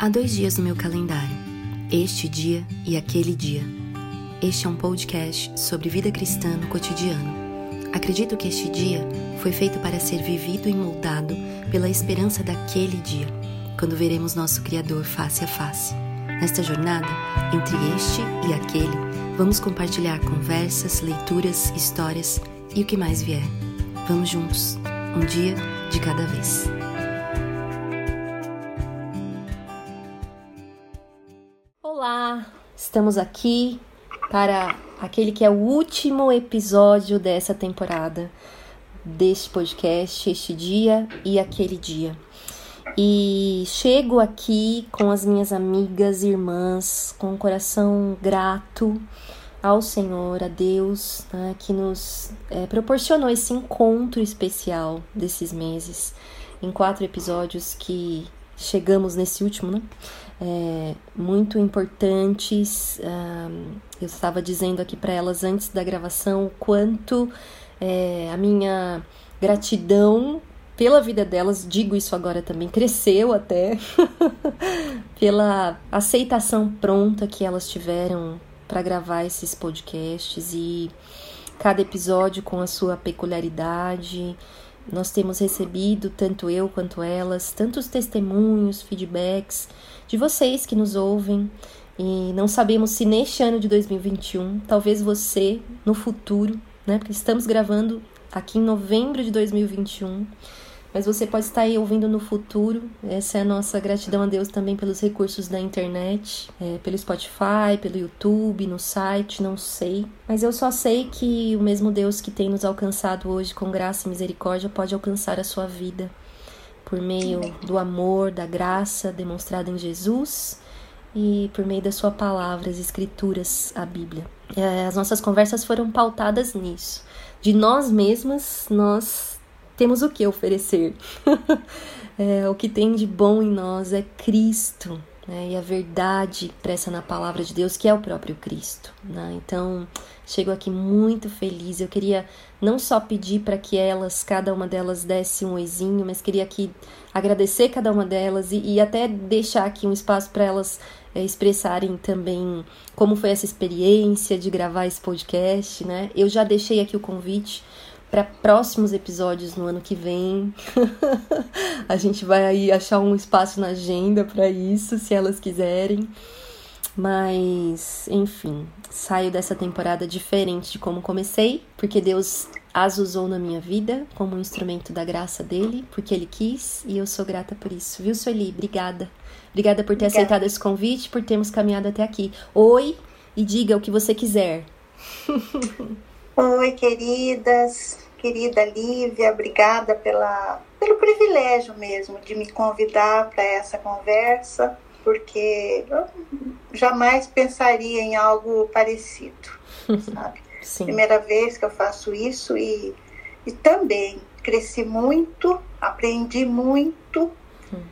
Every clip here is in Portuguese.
Há dois dias no meu calendário, este dia e aquele dia. Este é um podcast sobre vida cristã no cotidiano. Acredito que este dia foi feito para ser vivido e moldado pela esperança daquele dia, quando veremos nosso Criador face a face. Nesta jornada, entre este e aquele, vamos compartilhar conversas, leituras, histórias e o que mais vier. Vamos juntos, um dia de cada vez. Estamos aqui para aquele que é o último episódio dessa temporada deste podcast, este dia e aquele dia. E chego aqui com as minhas amigas e irmãs, com o um coração grato ao Senhor, a Deus, né, que nos é, proporcionou esse encontro especial desses meses, em quatro episódios que chegamos nesse último, né? É, muito importantes. eu estava dizendo aqui para elas antes da gravação o quanto é, a minha gratidão pela vida delas, digo isso agora também, cresceu até, pela aceitação pronta que elas tiveram para gravar esses podcasts e cada episódio com a sua peculiaridade. Nós temos recebido, tanto eu quanto elas, tantos testemunhos, feedbacks de vocês que nos ouvem. E não sabemos se neste ano de 2021, talvez você no futuro, né? Porque estamos gravando aqui em novembro de 2021 mas você pode estar aí ouvindo no futuro. Essa é a nossa gratidão a Deus também pelos recursos da internet, é, pelo Spotify, pelo YouTube, no site, não sei. Mas eu só sei que o mesmo Deus que tem nos alcançado hoje com graça e misericórdia pode alcançar a sua vida por meio do amor, da graça demonstrada em Jesus e por meio da sua palavra, as escrituras, a Bíblia. É, as nossas conversas foram pautadas nisso. De nós mesmas, nós temos o que oferecer. é, o que tem de bom em nós é Cristo. Né? E a verdade pressa na palavra de Deus, que é o próprio Cristo. Né? Então, chego aqui muito feliz. Eu queria não só pedir para que elas, cada uma delas, desse um oizinho, mas queria aqui agradecer cada uma delas e, e até deixar aqui um espaço para elas é, expressarem também como foi essa experiência de gravar esse podcast, né? Eu já deixei aqui o convite para próximos episódios no ano que vem. a gente vai aí achar um espaço na agenda para isso, se elas quiserem. Mas, enfim, saio dessa temporada diferente de como comecei, porque Deus as usou na minha vida como um instrumento da graça dele, porque ele quis, e eu sou grata por isso. Viu, Sueli? Obrigada. Obrigada por ter Obrigada. aceitado esse convite, por termos caminhado até aqui. Oi e diga o que você quiser. Oi, queridas, querida Lívia, obrigada pela, pelo privilégio mesmo de me convidar para essa conversa, porque eu jamais pensaria em algo parecido, sabe? Sim. Primeira vez que eu faço isso e, e também cresci muito, aprendi muito. Hum.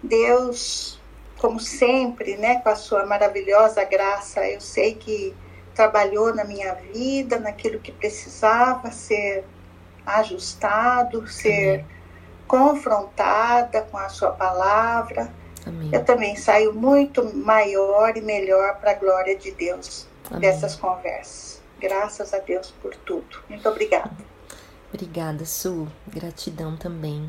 Deus, como sempre, né, com a sua maravilhosa graça, eu sei que trabalhou na minha vida, naquilo que precisava ser ajustado, ser Amém. confrontada com a sua palavra. Amém. Eu também saio muito maior e melhor para a glória de Deus Amém. dessas conversas. Graças a Deus por tudo. Muito obrigada. Obrigada, Su. Gratidão também.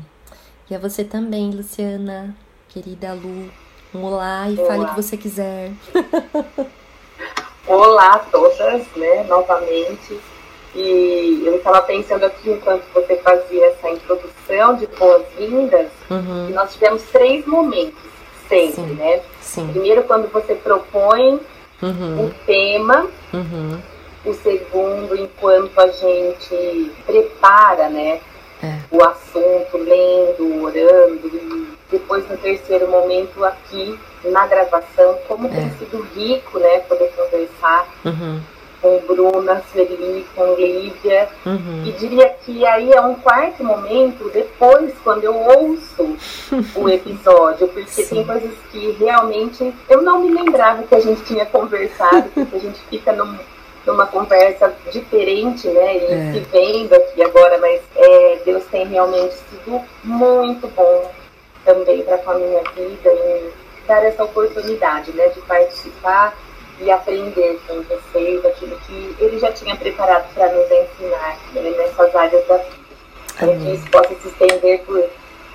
E a você também, Luciana, querida Lu. Um olá e olá. fale o que você quiser. Olá a todas, né, novamente. E eu estava pensando aqui, enquanto você fazia essa introdução de boas-vindas, uhum. que nós tivemos três momentos, sempre, Sim. né? Sim. Primeiro, quando você propõe uhum. um tema. Uhum. O segundo, enquanto a gente prepara, né? É. O assunto, lendo, orando. E depois, no terceiro momento, aqui na gravação, como é. tem sido rico, né, poder conversar uhum. com Bruna, Sueli, com Lívia. Uhum. E diria que aí é um quarto momento, depois, quando eu ouço o episódio, porque Sim. tem coisas que realmente eu não me lembrava que a gente tinha conversado, porque a gente fica num, numa conversa diferente, né, e é. se vendo aqui agora, mas é, Deus tem realmente sido muito bom também para com a minha vida. E, dar essa oportunidade, né, de participar e aprender com vocês aquilo que ele já tinha preparado para nos ensinar né, nessas áreas da vida. Que isso possa se estender por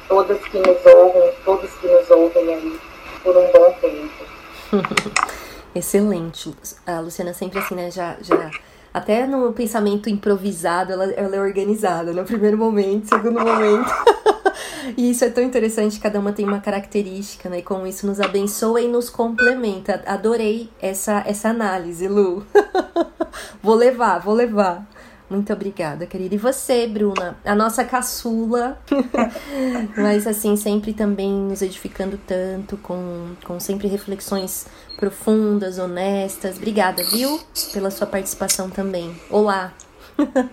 todas que nos ouvem, todos que nos ouvem aí por um bom tempo. Excelente. A Luciana sempre assim, né, já, já até no pensamento improvisado, ela, ela é organizada. No primeiro momento, segundo momento. e isso é tão interessante, cada uma tem uma característica, né? E como isso nos abençoa e nos complementa. Adorei essa, essa análise, Lu. vou levar, vou levar. Muito obrigada, querida. E você, Bruna, a nossa caçula, mas assim, sempre também nos edificando tanto, com, com sempre reflexões profundas, honestas. Obrigada, viu? Pela sua participação também. Olá!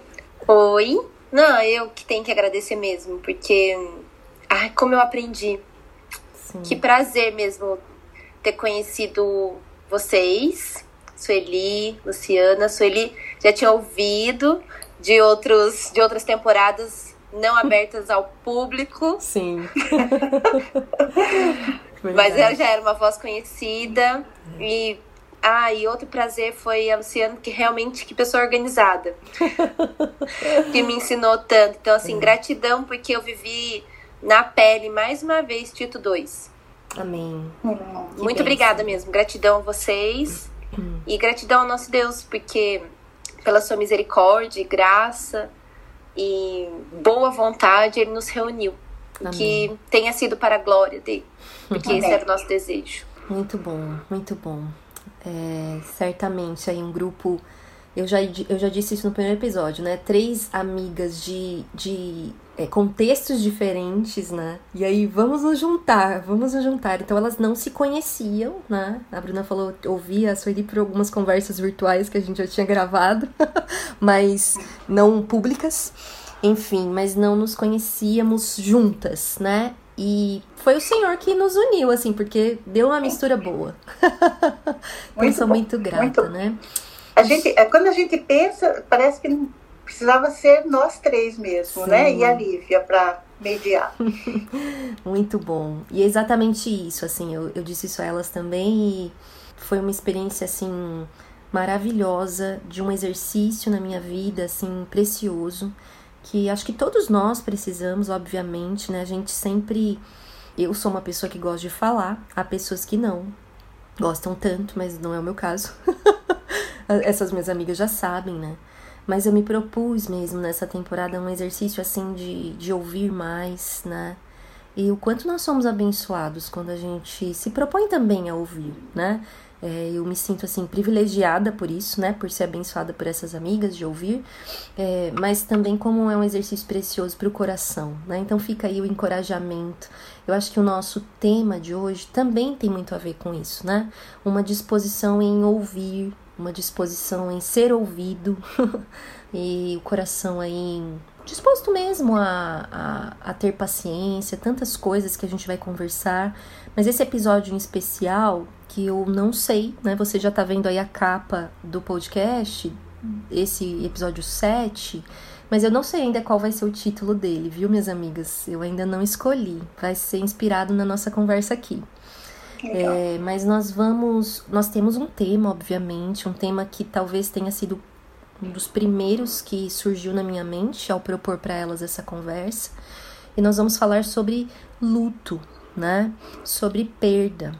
Oi! Não, eu que tenho que agradecer mesmo, porque. Ai, como eu aprendi. Sim. Que prazer mesmo ter conhecido vocês, Sueli, Luciana. Sueli já tinha ouvido de, outros, de outras temporadas não abertas ao público. Sim. Mas ela já era uma voz conhecida. É. E, ah, e outro prazer foi a Luciana, que realmente, que pessoa organizada. que me ensinou tanto. Então, assim, é. gratidão, porque eu vivi na pele, mais uma vez, Tito 2. Amém. Muito obrigada mesmo. Gratidão a vocês. Hum. E gratidão ao nosso Deus, porque pela sua misericórdia e graça e boa vontade, ele nos reuniu. Amém. Que tenha sido para a glória dele. Porque esse era o nosso desejo. Muito bom, muito bom. É, certamente aí um grupo. Eu já, eu já disse isso no primeiro episódio, né? Três amigas de, de é, contextos diferentes, né? E aí, vamos nos juntar, vamos nos juntar. Então, elas não se conheciam, né? A Bruna falou, ouvia a Sueli por algumas conversas virtuais que a gente já tinha gravado, mas não públicas. Enfim, mas não nos conhecíamos juntas, né? E foi o Senhor que nos uniu, assim, porque deu uma mistura boa. então, sou muito grata, muito... né? A gente, é, quando a gente pensa, parece que precisava ser nós três mesmo, Sim. né? E a Lívia para mediar. Muito bom. E é exatamente isso, assim, eu, eu disse isso a elas também e foi uma experiência, assim, maravilhosa, de um exercício na minha vida, assim, precioso, que acho que todos nós precisamos, obviamente, né? A gente sempre. Eu sou uma pessoa que gosta de falar, há pessoas que não gostam tanto, mas não é o meu caso. Essas minhas amigas já sabem, né? Mas eu me propus mesmo nessa temporada um exercício assim de, de ouvir mais, né? E o quanto nós somos abençoados quando a gente se propõe também a ouvir, né? É, eu me sinto assim privilegiada por isso, né? Por ser abençoada por essas amigas de ouvir, é, mas também como é um exercício precioso para o coração, né? Então fica aí o encorajamento. Eu acho que o nosso tema de hoje também tem muito a ver com isso, né? Uma disposição em ouvir, uma disposição em ser ouvido e o coração aí disposto mesmo a, a, a, ter paciência, tantas coisas que a gente vai conversar. Mas esse episódio em especial, que eu não sei, né? Você já tá vendo aí a capa do podcast, esse episódio 7. Mas eu não sei ainda qual vai ser o título dele, viu, minhas amigas? Eu ainda não escolhi. Vai ser inspirado na nossa conversa aqui. É, mas nós vamos. Nós temos um tema, obviamente, um tema que talvez tenha sido um dos primeiros que surgiu na minha mente ao propor para elas essa conversa. E nós vamos falar sobre luto, né? Sobre perda.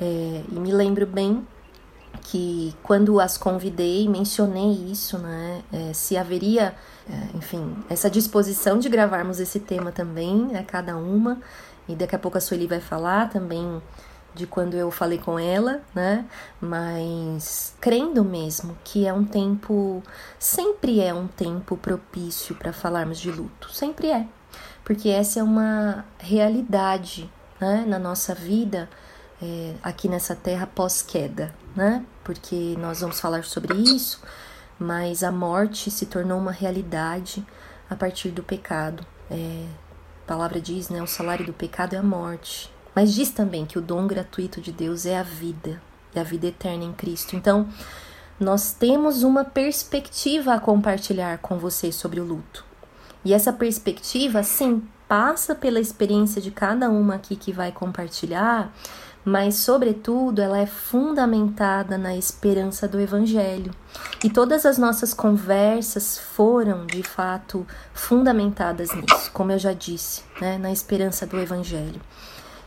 É, e me lembro bem que quando as convidei, mencionei isso, né? É, se haveria, é, enfim, essa disposição de gravarmos esse tema também, né? Cada uma. E daqui a pouco a Sueli vai falar também de quando eu falei com ela, né? Mas crendo mesmo que é um tempo, sempre é um tempo propício para falarmos de luto, sempre é, porque essa é uma realidade, né? Na nossa vida, é, aqui nessa terra pós-queda, né? Porque nós vamos falar sobre isso, mas a morte se tornou uma realidade a partir do pecado. É, a palavra diz, né? O salário do pecado é a morte. Mas diz também que o dom gratuito de Deus é a vida, e a vida eterna em Cristo. Então, nós temos uma perspectiva a compartilhar com você sobre o luto. E essa perspectiva, sim, passa pela experiência de cada uma aqui que vai compartilhar, mas, sobretudo, ela é fundamentada na esperança do Evangelho. E todas as nossas conversas foram, de fato, fundamentadas nisso, como eu já disse, né, na esperança do Evangelho.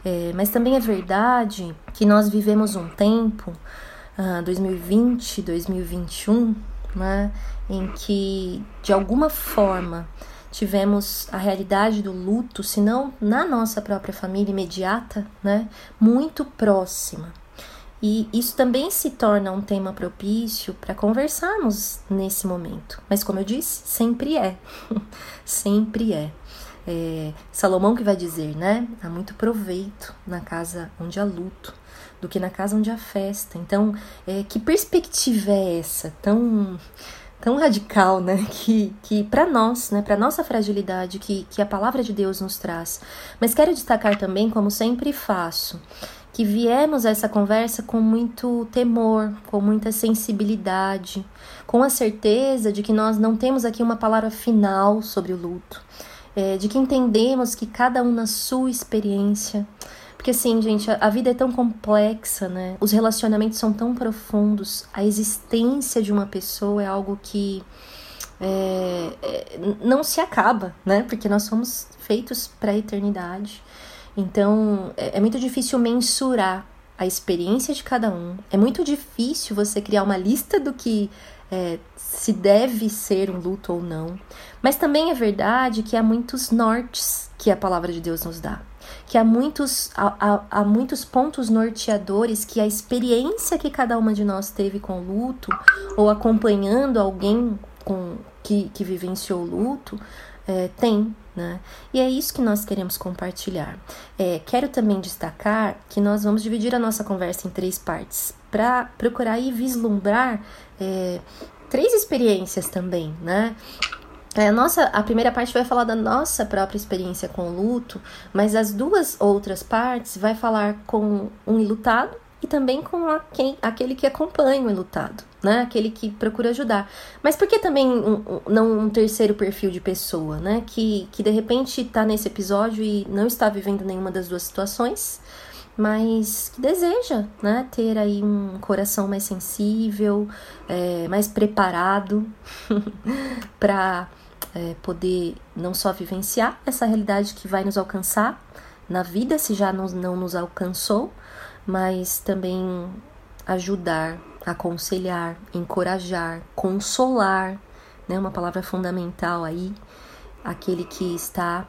É, mas também é verdade que nós vivemos um tempo, uh, 2020, 2021, né, em que, de alguma forma, tivemos a realidade do luto, se não na nossa própria família imediata, né, muito próxima. E isso também se torna um tema propício para conversarmos nesse momento. Mas, como eu disse, sempre é. sempre é. É. Salomão que vai dizer, né? Há muito proveito na casa onde há luto do que na casa onde há festa. Então, é, que perspectiva é essa? Tão tão radical, né, que, que para nós, né, para nossa fragilidade que, que a palavra de Deus nos traz. Mas quero destacar também, como sempre faço, que viemos a essa conversa com muito temor, com muita sensibilidade, com a certeza de que nós não temos aqui uma palavra final sobre o luto, é, de que entendemos que cada um na sua experiência porque assim, gente, a, vida é tão complexa, né? Os relacionamentos são tão profundos. A existência de uma pessoa é algo que é, é, não se acaba, né? Porque nós somos feitos para a eternidade. Então, é, é muito difícil mensurar a experiência de cada um. É muito difícil você criar uma lista do que é, se deve ser um luto ou não. Mas também é verdade que há muitos nortes que a palavra de Deus nos dá que há muitos, há, há, muitos pontos norteadores que a experiência que cada uma de nós teve com o luto, ou acompanhando alguém com, que, que vivenciou luto, é, tem. Né? E é isso que nós queremos compartilhar. É, quero também destacar que nós vamos dividir a nossa conversa em três partes para procurar e vislumbrar é, três experiências também, né? É, a, nossa, a primeira parte vai falar da nossa própria experiência com o luto, mas as duas outras partes vai falar com um ilutado e também com a quem, aquele que acompanha o ilutado, né? Aquele que procura ajudar. Mas por que também um, não um terceiro perfil de pessoa, né? Que, que de repente está nesse episódio e não está vivendo nenhuma das duas situações, mas que deseja, né? Ter aí um coração mais sensível, é, mais preparado para é, poder não só vivenciar essa realidade que vai nos alcançar na vida, se já não, nos alcançou, mas também ajudar, aconselhar, encorajar, consolar, né? Uma palavra fundamental aí, aquele que está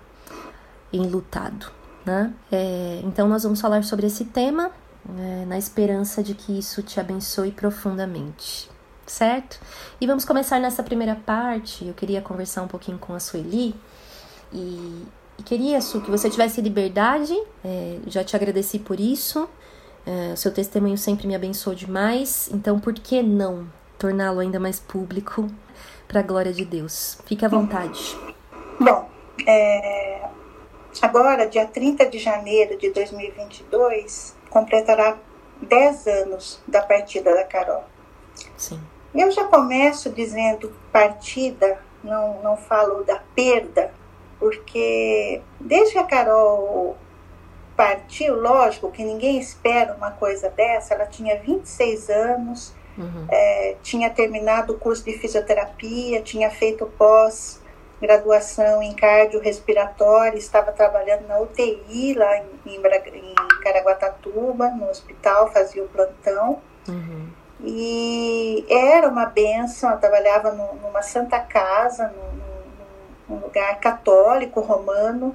enlutado, né? É, então nós vamos falar sobre esse tema é, na esperança de que isso te abençoe profundamente certo? E vamos começar nessa primeira parte. Eu queria conversar um pouquinho com a Sueli e, e queria, Su, que você tivesse liberdade. É, já te agradeci por isso. É, seu testemunho sempre me abençoou demais. Então, por que não torná-lo ainda mais público para a glória de Deus? Fique à vontade. Bom, é, agora, dia 30 de janeiro de 2022, completará 10 anos da partida da Carol. Sim. Eu já começo dizendo partida, não, não falo da perda, porque desde que a Carol partiu, lógico que ninguém espera uma coisa dessa, ela tinha 26 anos, uhum. é, tinha terminado o curso de fisioterapia, tinha feito pós graduação em cardiorrespiratório, estava trabalhando na UTI lá em, em, em Caraguatatuba, no hospital, fazia o plantão. Uhum. E era uma benção, eu trabalhava no, numa santa casa, num, num lugar católico, romano,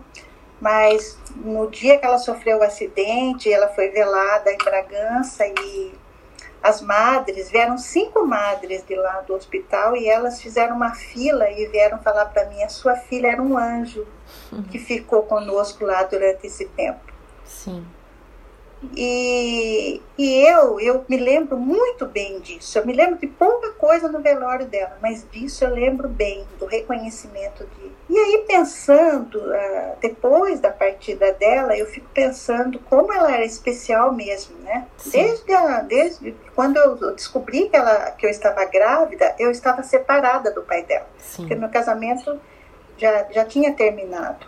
mas no dia que ela sofreu o acidente, ela foi velada em Bragança e as madres, vieram cinco madres de lá do hospital e elas fizeram uma fila e vieram falar para mim: a sua filha era um anjo que ficou conosco lá durante esse tempo. Sim. E, e eu, eu me lembro muito bem disso. Eu me lembro de pouca coisa no velório dela, mas disso eu lembro bem, do reconhecimento de. E aí, pensando, uh, depois da partida dela, eu fico pensando como ela era especial mesmo, né? Desde, a, desde quando eu descobri que, ela, que eu estava grávida, eu estava separada do pai dela. Sim. Porque meu casamento já, já tinha terminado.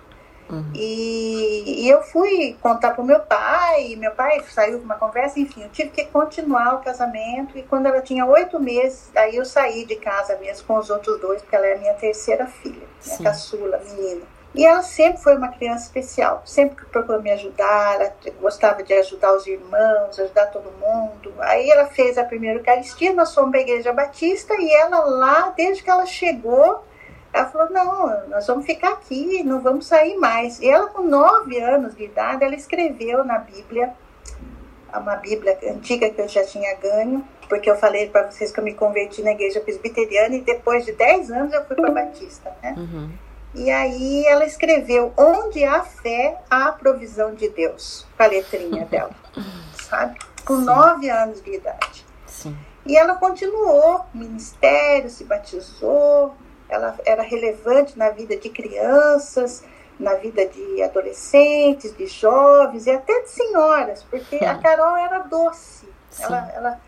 Uhum. E, e, eu fui contar para o meu pai, meu pai saiu com uma conversa, enfim, eu tive que continuar o casamento. E quando ela tinha oito meses, aí eu saí de casa mesmo com os outros dois, porque ela é minha terceira filha, minha Sim. caçula, menina. E ela sempre foi uma criança especial, sempre procurou me ajudar, ela gostava de ajudar os irmãos, ajudar todo mundo. Aí ela fez a primeira Eucaristia, nós fomos para a Igreja Batista e ela lá, desde que ela chegou, ela falou: não, nós vamos ficar aqui, não vamos sair mais. E ela, com nove anos de idade, ela escreveu na Bíblia, uma Bíblia antiga que eu já tinha ganho, porque eu falei para vocês que eu me converti na igreja presbiteriana e depois de dez anos eu fui para Batista, né? Uhum. E aí ela escreveu: Onde há fé, há provisão de Deus, com a letrinha dela, sabe? Com Sim. nove anos de idade. Sim. E ela continuou, ministério, se batizou, ela era relevante na vida de crianças, na vida de adolescentes, de jovens e até de senhoras, porque a Carol era doce. Ela, ela,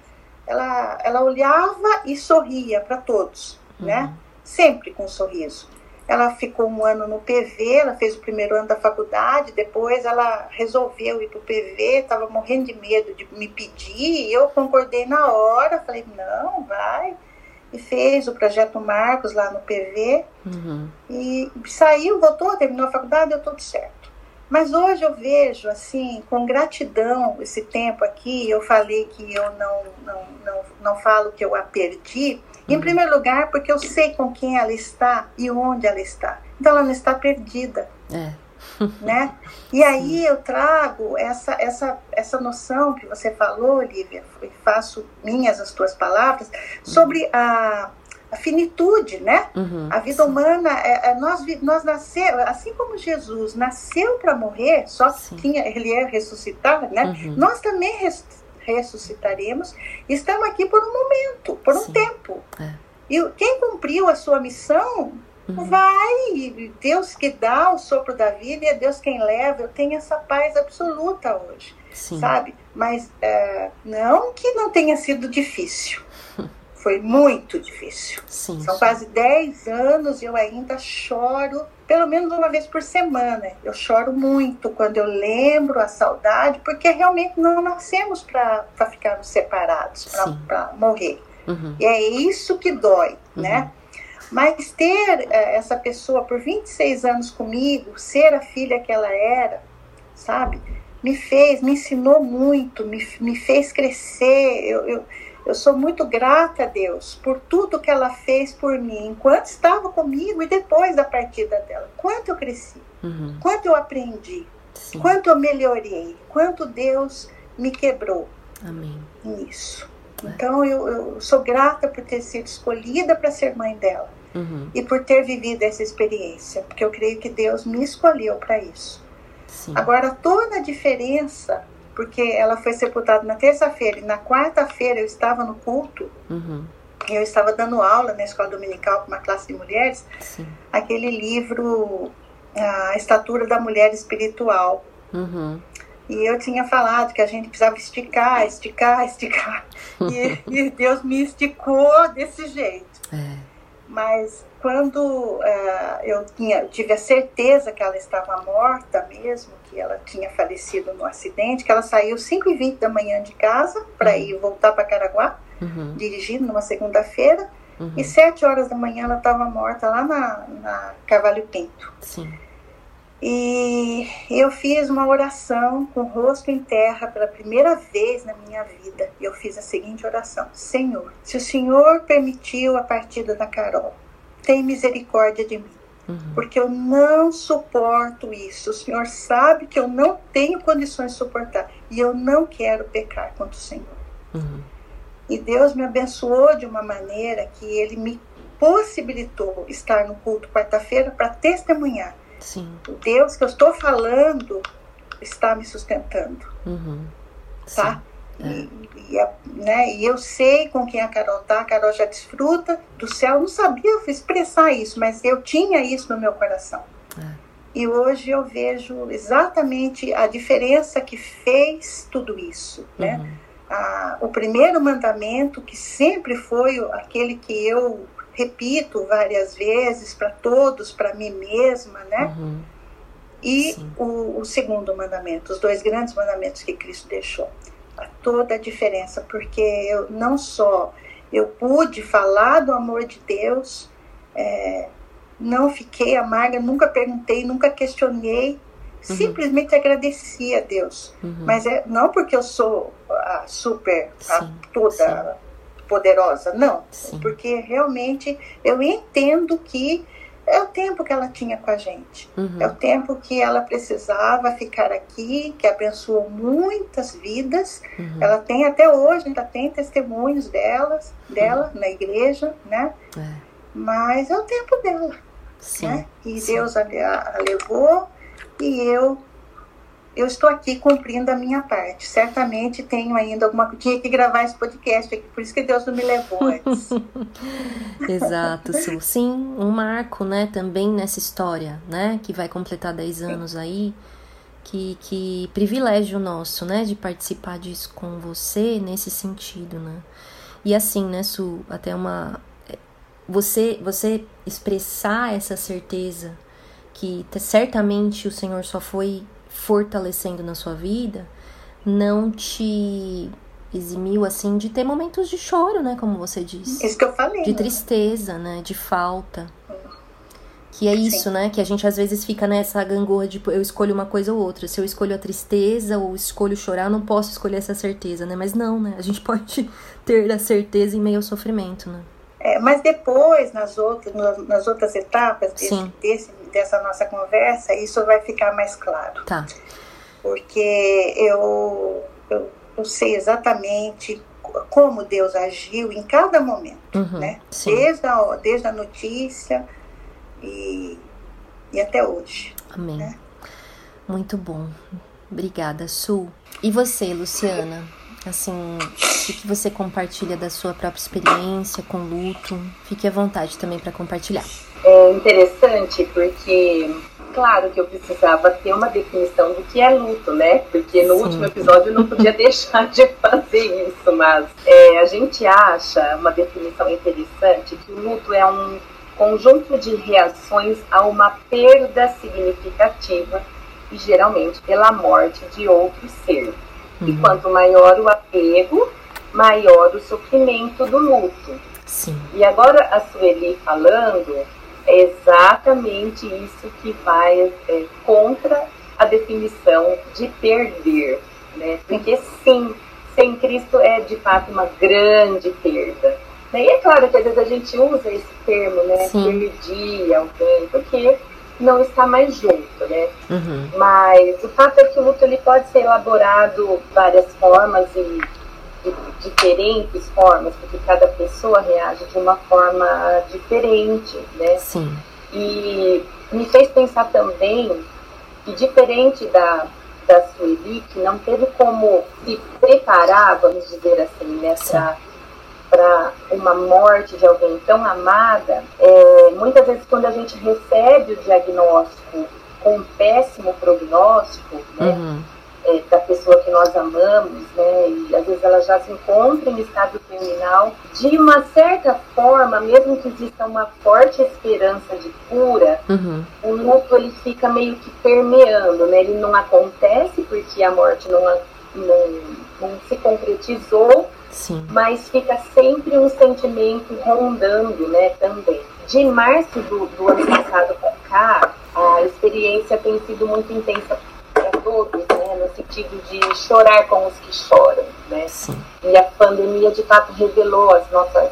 ela, ela olhava e sorria para todos, uhum. né? Sempre com um sorriso. Ela ficou um ano no PV, ela fez o primeiro ano da faculdade, depois ela resolveu ir para o PV, estava morrendo de medo de me pedir, e eu concordei na hora, falei, não, vai e fez o projeto Marcos lá no PV. Uhum. E saiu, voltou, terminou a faculdade, deu tudo certo. Mas hoje eu vejo, assim, com gratidão esse tempo aqui, eu falei que eu não, não, não, não falo que eu a perdi, uhum. em primeiro lugar, porque eu sei com quem ela está e onde ela está. Então ela não está perdida. É né? E aí eu trago essa, essa, essa noção que você falou, Lívia, e faço minhas as tuas palavras, sobre a, a finitude, né? Uhum, a vida sim. humana, é, é, nós, nós nascemos, assim como Jesus nasceu para morrer, só tinha, ele ia ressuscitar, né? Uhum. Nós também res, ressuscitaremos, estamos aqui por um momento, por um sim. tempo. É. E quem cumpriu a sua missão Uhum. Vai, Deus que dá o sopro da vida e é Deus quem leva. Eu tenho essa paz absoluta hoje, Sim. sabe? Mas é, não que não tenha sido difícil. Foi muito difícil. Sim, São sim. quase 10 anos e eu ainda choro, pelo menos uma vez por semana. Eu choro muito quando eu lembro a saudade, porque realmente não nascemos para ficarmos separados, para morrer. Uhum. E é isso que dói, né? uhum. né? Mas ter é, essa pessoa por 26 anos comigo, ser a filha que ela era, sabe? Me fez, me ensinou muito, me, me fez crescer. Eu, eu, eu sou muito grata a Deus por tudo que ela fez por mim, enquanto estava comigo e depois da partida dela. Quanto eu cresci, uhum. quanto eu aprendi, Sim. quanto eu melhorei, quanto Deus me quebrou Amém. nisso. Então eu, eu sou grata por ter sido escolhida para ser mãe dela uhum. e por ter vivido essa experiência, porque eu creio que Deus me escolheu para isso. Sim. Agora, toda a diferença, porque ela foi sepultada na terça-feira e na quarta-feira eu estava no culto, uhum. eu estava dando aula na escola dominical com uma classe de mulheres, Sim. aquele livro A Estatura da Mulher Espiritual. Uhum. E eu tinha falado que a gente precisava esticar, esticar, esticar. e, e, Deus me esticou desse jeito. É. Mas quando uh, eu tinha, tive a certeza que ela estava morta mesmo, que ela tinha falecido no acidente, que ela saiu 5 e 20 da manhã de casa para uhum. ir voltar para Caraguá, uhum. dirigindo numa segunda-feira, uhum. e 7 horas da manhã ela estava morta lá na, na Carvalho Pinto. Sim. E eu fiz uma oração com o rosto em terra pela primeira vez na minha vida. E eu fiz a seguinte oração: Senhor, se o Senhor permitiu a partida da Carol, tem misericórdia de mim. Uhum. Porque eu não suporto isso. O Senhor sabe que eu não tenho condições de suportar. E eu não quero pecar contra o Senhor. Uhum. E Deus me abençoou de uma maneira que Ele me possibilitou estar no culto quarta-feira para testemunhar Sim. O Deus que eu estou falando está me sustentando. Uhum. Tá? É. E, e, né, e eu sei com quem a Carol tá, a Carol já desfruta do céu. Eu não sabia expressar isso, mas eu tinha isso no meu coração. É. E hoje eu vejo exatamente a diferença que fez tudo isso. Né? Uhum. O primeiro mandamento, que sempre foi aquele que eu repito várias vezes para todos, para mim mesma, né? Uhum. E o, o, segundo mandamento, os dois grandes mandamentos que Cristo deixou. A toda a diferença, porque eu não só eu pude falar do amor de Deus, é, não fiquei amarga, nunca perguntei, nunca questionei, uhum. simplesmente agradeci a Deus. Uhum. Mas é não porque eu sou a super, sim, a toda sim. Poderosa, não. Sim. Porque realmente eu entendo que é o tempo que ela tinha com a gente. Uhum. É o tempo que ela precisava ficar aqui, que abençoou muitas vidas. Uhum. Ela tem até hoje, ainda tem testemunhos delas, dela uhum. na igreja, né? É. Mas é o tempo dela. Sim. Né? E Sim. Deus a, a, a levou e eu eu estou aqui cumprindo a minha parte. Certamente tenho ainda alguma tinha que gravar esse podcast aqui, por isso que Deus não me levou antes. Exato, sim. sim, um marco, né, também nessa história, né, que vai completar 10 anos aí. Que, que privilégio nosso, né, de participar disso com você nesse sentido, né? E assim, né, Su, até uma você você expressar essa certeza que certamente o Senhor só foi fortalecendo na sua vida, não te eximiu assim de ter momentos de choro, né, como você disse. Isso que eu falei. De né? tristeza, né, de falta. Que é isso, Sim. né? Que a gente às vezes fica nessa gangorra de eu escolho uma coisa ou outra. Se eu escolho a tristeza ou escolho chorar, eu não posso escolher essa certeza, né? Mas não, né? A gente pode ter a certeza em meio ao sofrimento, né? É, mas depois, nas outras, nas outras etapas desse, desse, dessa nossa conversa, isso vai ficar mais claro. Tá. Porque eu, eu, eu sei exatamente como Deus agiu em cada momento, uhum, né? Desde a, desde a notícia e, e até hoje. Amém. Né? Muito bom. Obrigada, Su. E você, Luciana? Assim, o que você compartilha da sua própria experiência com luto? Fique à vontade também para compartilhar. É interessante porque, claro que eu precisava ter uma definição do que é luto, né? Porque no Sim. último episódio eu não podia deixar de fazer isso, mas é, a gente acha uma definição interessante que o luto é um conjunto de reações a uma perda significativa e geralmente pela morte de outro ser. Uhum. E quanto maior o apego, maior o sofrimento do luto. Sim. E agora a Sueli falando, é exatamente isso que vai é, contra a definição de perder. Né? Porque sim, sem Cristo é de fato uma grande perda. E é claro que às vezes a gente usa esse termo, né? Sim. Alguém, porque não está mais junto, né? Uhum. Mas o fato é que o luto ele pode ser elaborado de várias formas e de diferentes formas, porque cada pessoa reage de uma forma diferente, né? Sim. E me fez pensar também que diferente da da Sueli, que não teve como se preparar, vamos dizer assim, né, para uma morte de alguém tão amada, é, muitas vezes quando a gente recebe o diagnóstico com um péssimo prognóstico, né, uhum. É, da pessoa que nós amamos, né, e às vezes ela já se encontra em estado terminal, de uma certa forma, mesmo que exista uma forte esperança de cura, uhum. o luto ele fica meio que permeando, né, ele não acontece porque a morte não, não, não se concretizou, Sim. mas fica sempre um sentimento rondando, né, também. De março do, do ano passado para cá, a experiência tem sido muito intensa para todos, no sentido de chorar com os que choram, né. Sim. E a pandemia de fato revelou as nossas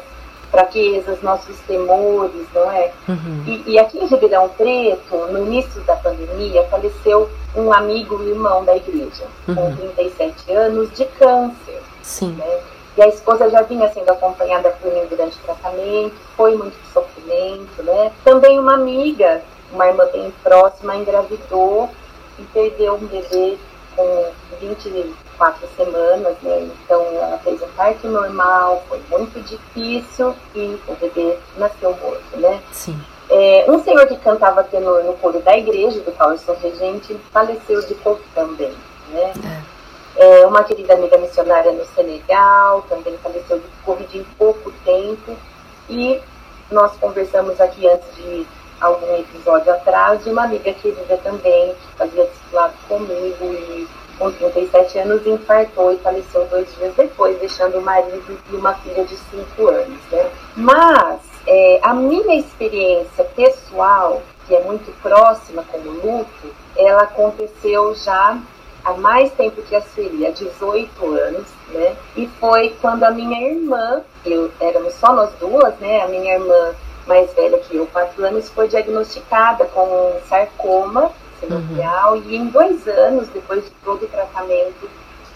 fraquezas, nossos temores, não é? Uhum. E, e, aqui em Ribeirão Preto, no início da pandemia, faleceu um amigo e irmão da igreja, uhum. com 37 anos, de câncer. Sim. Né? E a esposa já vinha sendo acompanhada por durante o tratamento, foi muito sofrimento, né? Também uma amiga, uma irmã bem próxima, engravidou e perdeu um bebê com 24 semanas, né? Então ela fez um parto normal, foi muito difícil e o bebê nasceu morto, né? Sim. É, um senhor que cantava tenor no coro da igreja, do qual eu sou regente, faleceu de Covid também, né? É. É, uma querida amiga missionária no Senegal também faleceu de Covid em pouco tempo. E nós conversamos aqui antes de algum episódio atrás de uma amiga querida também, que fazia discipulado comigo e com 37 anos infartou e faleceu dois dias depois, deixando o marido e uma filha de 5 anos. Né? Mas é, a minha experiência pessoal, que é muito próxima com o luto, ela aconteceu já há mais tempo que a Sueli, há 18 anos, né? E foi quando a minha irmã, eu éramos só nós duas, né? A minha irmã mais velha que eu, 4 anos, foi diagnosticada com sarcoma cerebral uhum. e em dois anos, depois de todo o tratamento,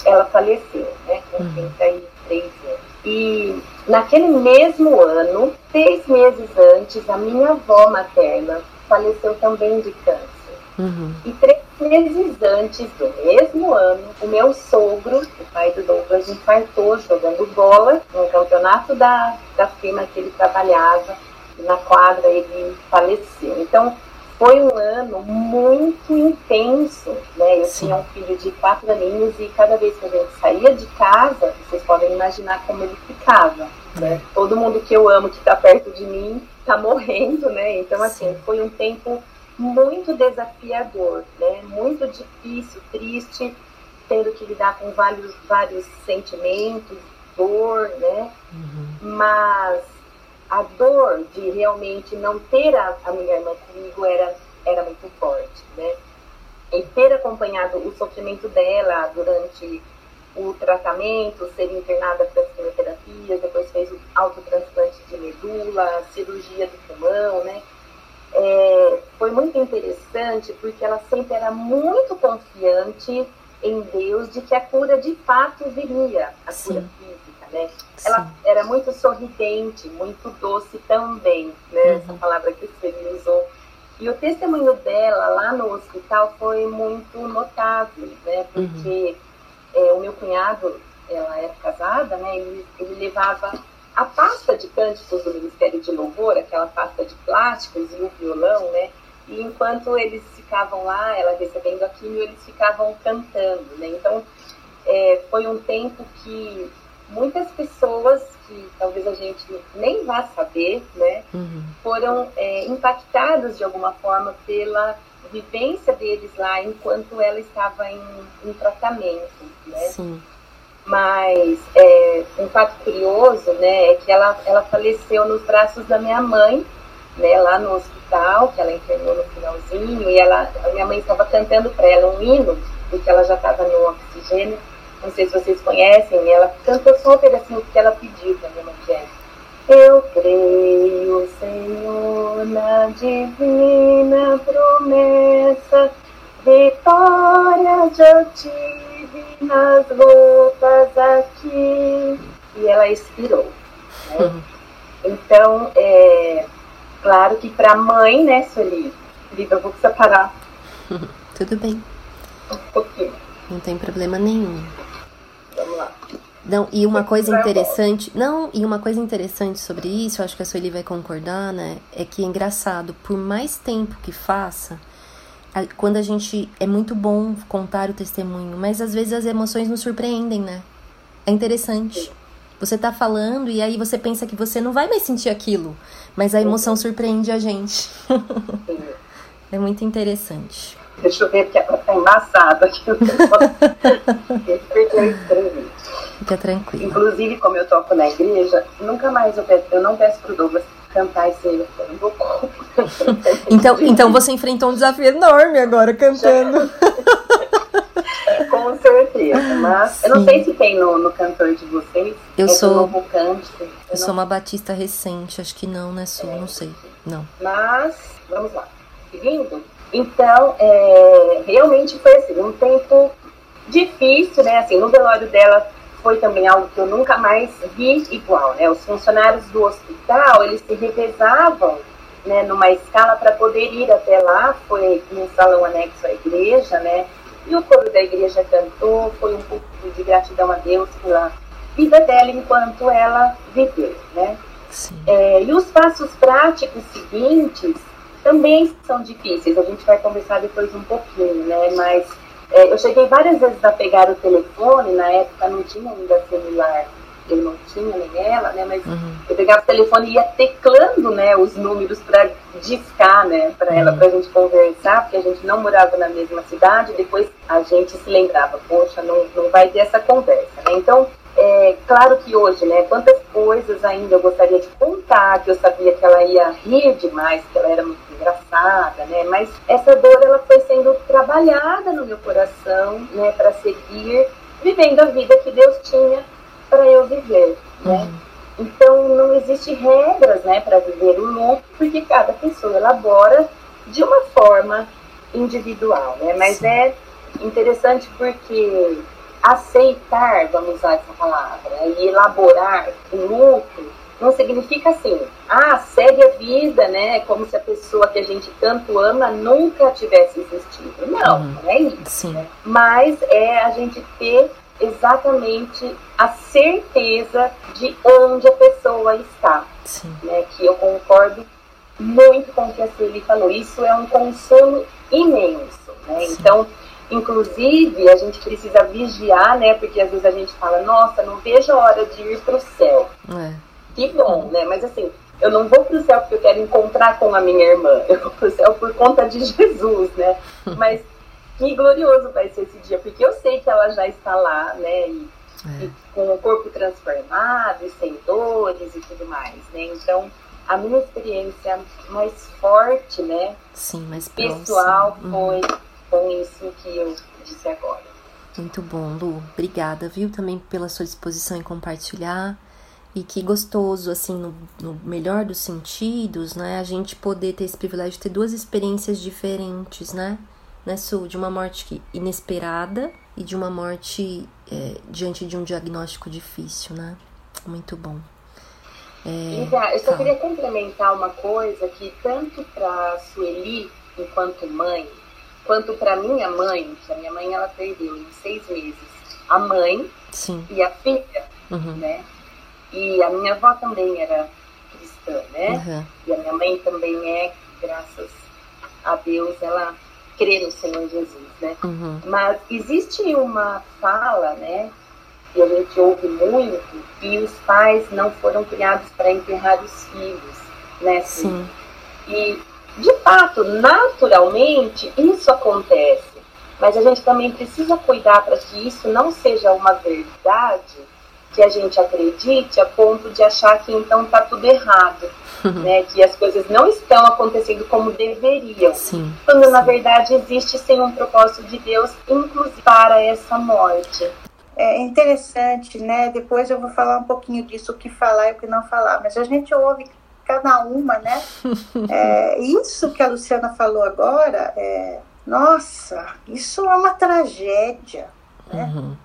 ela faleceu, né? Com uhum. 33 anos. E naquele mesmo ano, seis meses antes, a minha avó materna faleceu também de câncer. Uhum. E três meses antes do mesmo ano, o meu sogro, o pai do Douglas, infartou jogando bola no campeonato da, da firma que ele trabalhava. Na quadra ele faleceu. Então, foi um ano muito intenso, né? Eu Sim. tinha um filho de quatro aninhos e cada vez que a gente saía de casa, vocês podem imaginar como ele ficava, né? Todo mundo que eu amo que está perto de mim está morrendo, né? Então, assim, Sim. foi um tempo muito desafiador, né? Muito difícil, triste, tendo que lidar com vários, vários sentimentos, dor, né? Uhum. Mas a dor de realmente não ter a, a minha irmã comigo era, era muito forte, né? E ter acompanhado o sofrimento dela durante o tratamento, ser internada para as quimioterapias, depois fez o autotransplante de medula, cirurgia do pulmão, né? É, foi muito interessante porque ela sempre era muito confiante em Deus de que a cura de fato viria, a Sim. cura física, né? Sim. Ela era muito sorridente, muito doce também, né? Uhum. Essa palavra que você usou. E o testemunho dela lá no hospital foi muito notável, né? Uhum. Porque uhum. é, o meu cunhado, ela é casada, né? Ele, ele levava a pasta de cânticos do Ministério de Louvor, aquela pasta de plásticos e o violão, né? E enquanto eles ficavam lá, ela recebendo aquilo, eles ficavam cantando, né? Então, é, foi um tempo que muitas pessoas que talvez a gente nem vá saber, né, uhum. foram é, impactadas de alguma forma pela vivência deles lá enquanto ela estava em, em tratamento, né? Sim. Mas é, um fato curioso, né, é que ela, ela faleceu nos braços da minha mãe, né, lá no hospital, que ela internou no finalzinho, e ela, a minha mãe estava cantando para ela um hino, porque ela já estava no oxigênio, não sei se vocês conhecem, ela cantou só um pedacinho que ela pediu para que é Eu creio, Senhor, na divina promessa, vitória já tive nas lutas aqui. E ela expirou. Né? Uhum. Então, é claro que para a mãe, né, Sueli? Viva, eu vou separar. Tudo bem. Um pouquinho. Não tem problema nenhum. Vamos lá. Não, e uma coisa interessante, não, e uma coisa interessante sobre isso, eu acho que a Sueli vai concordar, né, é que é engraçado, por mais tempo que faça, quando a gente, é muito bom contar o testemunho, mas às vezes as emoções nos surpreendem, né, é interessante. Você tá falando e aí você pensa que você não vai mais sentir aquilo, mas a emoção surpreende a gente. é muito interessante. Deixa eu ver, porque ela tá embaçada aqui. Fica tranquilo. Inclusive, como eu toco na igreja, nunca mais eu, peço, eu não peço pro Douglas cantar esse eu não então, então você enfrentou um desafio enorme agora cantando. Com certeza. Mas Sim. eu não sei se tem no, no cantor de vocês. Eu é sou. Novo cante, eu, eu sou uma batista recente, acho que não, né, Su? É. Não sei. Não. Mas, vamos lá. Seguindo, então, é, realmente foi assim, um tempo difícil, né? Assim, no velório dela foi também algo que eu nunca mais vi igual, né? Os funcionários do hospital, eles se revezavam, né, numa escala para poder ir até lá, foi num salão anexo à igreja, né? E o coro da igreja cantou, foi um pouco de gratidão a Deus pela vida dela enquanto ela viveu, né? É, e os passos práticos seguintes também são difíceis. A gente vai conversar depois um pouquinho, né? Mas é, eu cheguei várias vezes a pegar o telefone, na época não tinha ainda celular eu não tinha nem ela, né? Mas uhum. eu pegava o telefone e ia teclando, né, os números para discar, né, para ela, para a gente conversar, porque a gente não morava na mesma cidade. Depois a gente se lembrava, poxa, não, não vai ter essa conversa, né? Então, é claro que hoje, né, quantas coisas ainda eu gostaria de contar, que eu sabia que ela ia rir demais, que ela era muito engraçada, né? Mas essa dor ela foi sendo trabalhada no meu coração, né, para seguir vivendo a vida que Deus tinha para eu viver, né? Uhum. Então não existe regras, né, para viver o luto, porque cada pessoa elabora de uma forma individual, né? Mas Sim. é interessante porque aceitar, vamos usar essa palavra, e elaborar o luto não significa assim, ah, segue a vida, né? Como se a pessoa que a gente tanto ama nunca tivesse existido. Não, uhum. não é isso. Né? Mas é a gente ter exatamente a certeza de onde a pessoa está. Sim. Né? Que eu concordo muito com o que a Sueli falou. Isso é um consolo imenso. Né? Então, inclusive, a gente precisa vigiar, né? Porque às vezes a gente fala, nossa, não vejo a hora de ir para o céu. É. Que bom, né? Mas assim, eu não vou para o céu porque eu quero encontrar com a minha irmã. Eu vou para o céu por conta de Jesus, né? Mas que glorioso vai ser esse dia, porque eu sei que ela já está lá, né? E, é. e com o corpo transformado, e sem dores e tudo mais, né? Então, a minha experiência mais forte, né? Sim, mais pessoal uhum. foi com isso que eu disse agora. Muito bom, Lu. Obrigada, viu, também pela sua disposição em compartilhar. E que gostoso, assim, no, no, melhor dos sentidos, né? A gente poder ter esse privilégio de ter duas experiências diferentes, né? né, Su? De uma morte inesperada e de uma morte é, diante de um diagnóstico difícil, né? Muito bom. É, eu só tá. queria complementar uma coisa que tanto para Sueli, enquanto mãe, quanto para minha mãe, que a minha mãe ela perdeu em seis meses a mãe Sim. e a filha, uhum. né? E a minha avó também era cristã, né? Uhum. E a minha mãe também é, graças a Deus, ela crê no Senhor Jesus, né? Uhum. Mas existe uma fala, né? Que a gente ouve muito, que os pais não foram criados para enterrar os filhos, né? Sim. E, de fato, naturalmente, isso acontece. Mas a gente também precisa cuidar para que isso não seja uma verdade que a gente acredite a ponto de achar que então está tudo errado. né, que as coisas não estão acontecendo como deveriam. Sim, quando sim. na verdade existe sim um propósito de Deus, inclusive para essa morte. É interessante, né? Depois eu vou falar um pouquinho disso, o que falar e o que não falar. Mas a gente ouve cada uma, né? É, isso que a Luciana falou agora, é, nossa, isso é uma tragédia, né? Uhum.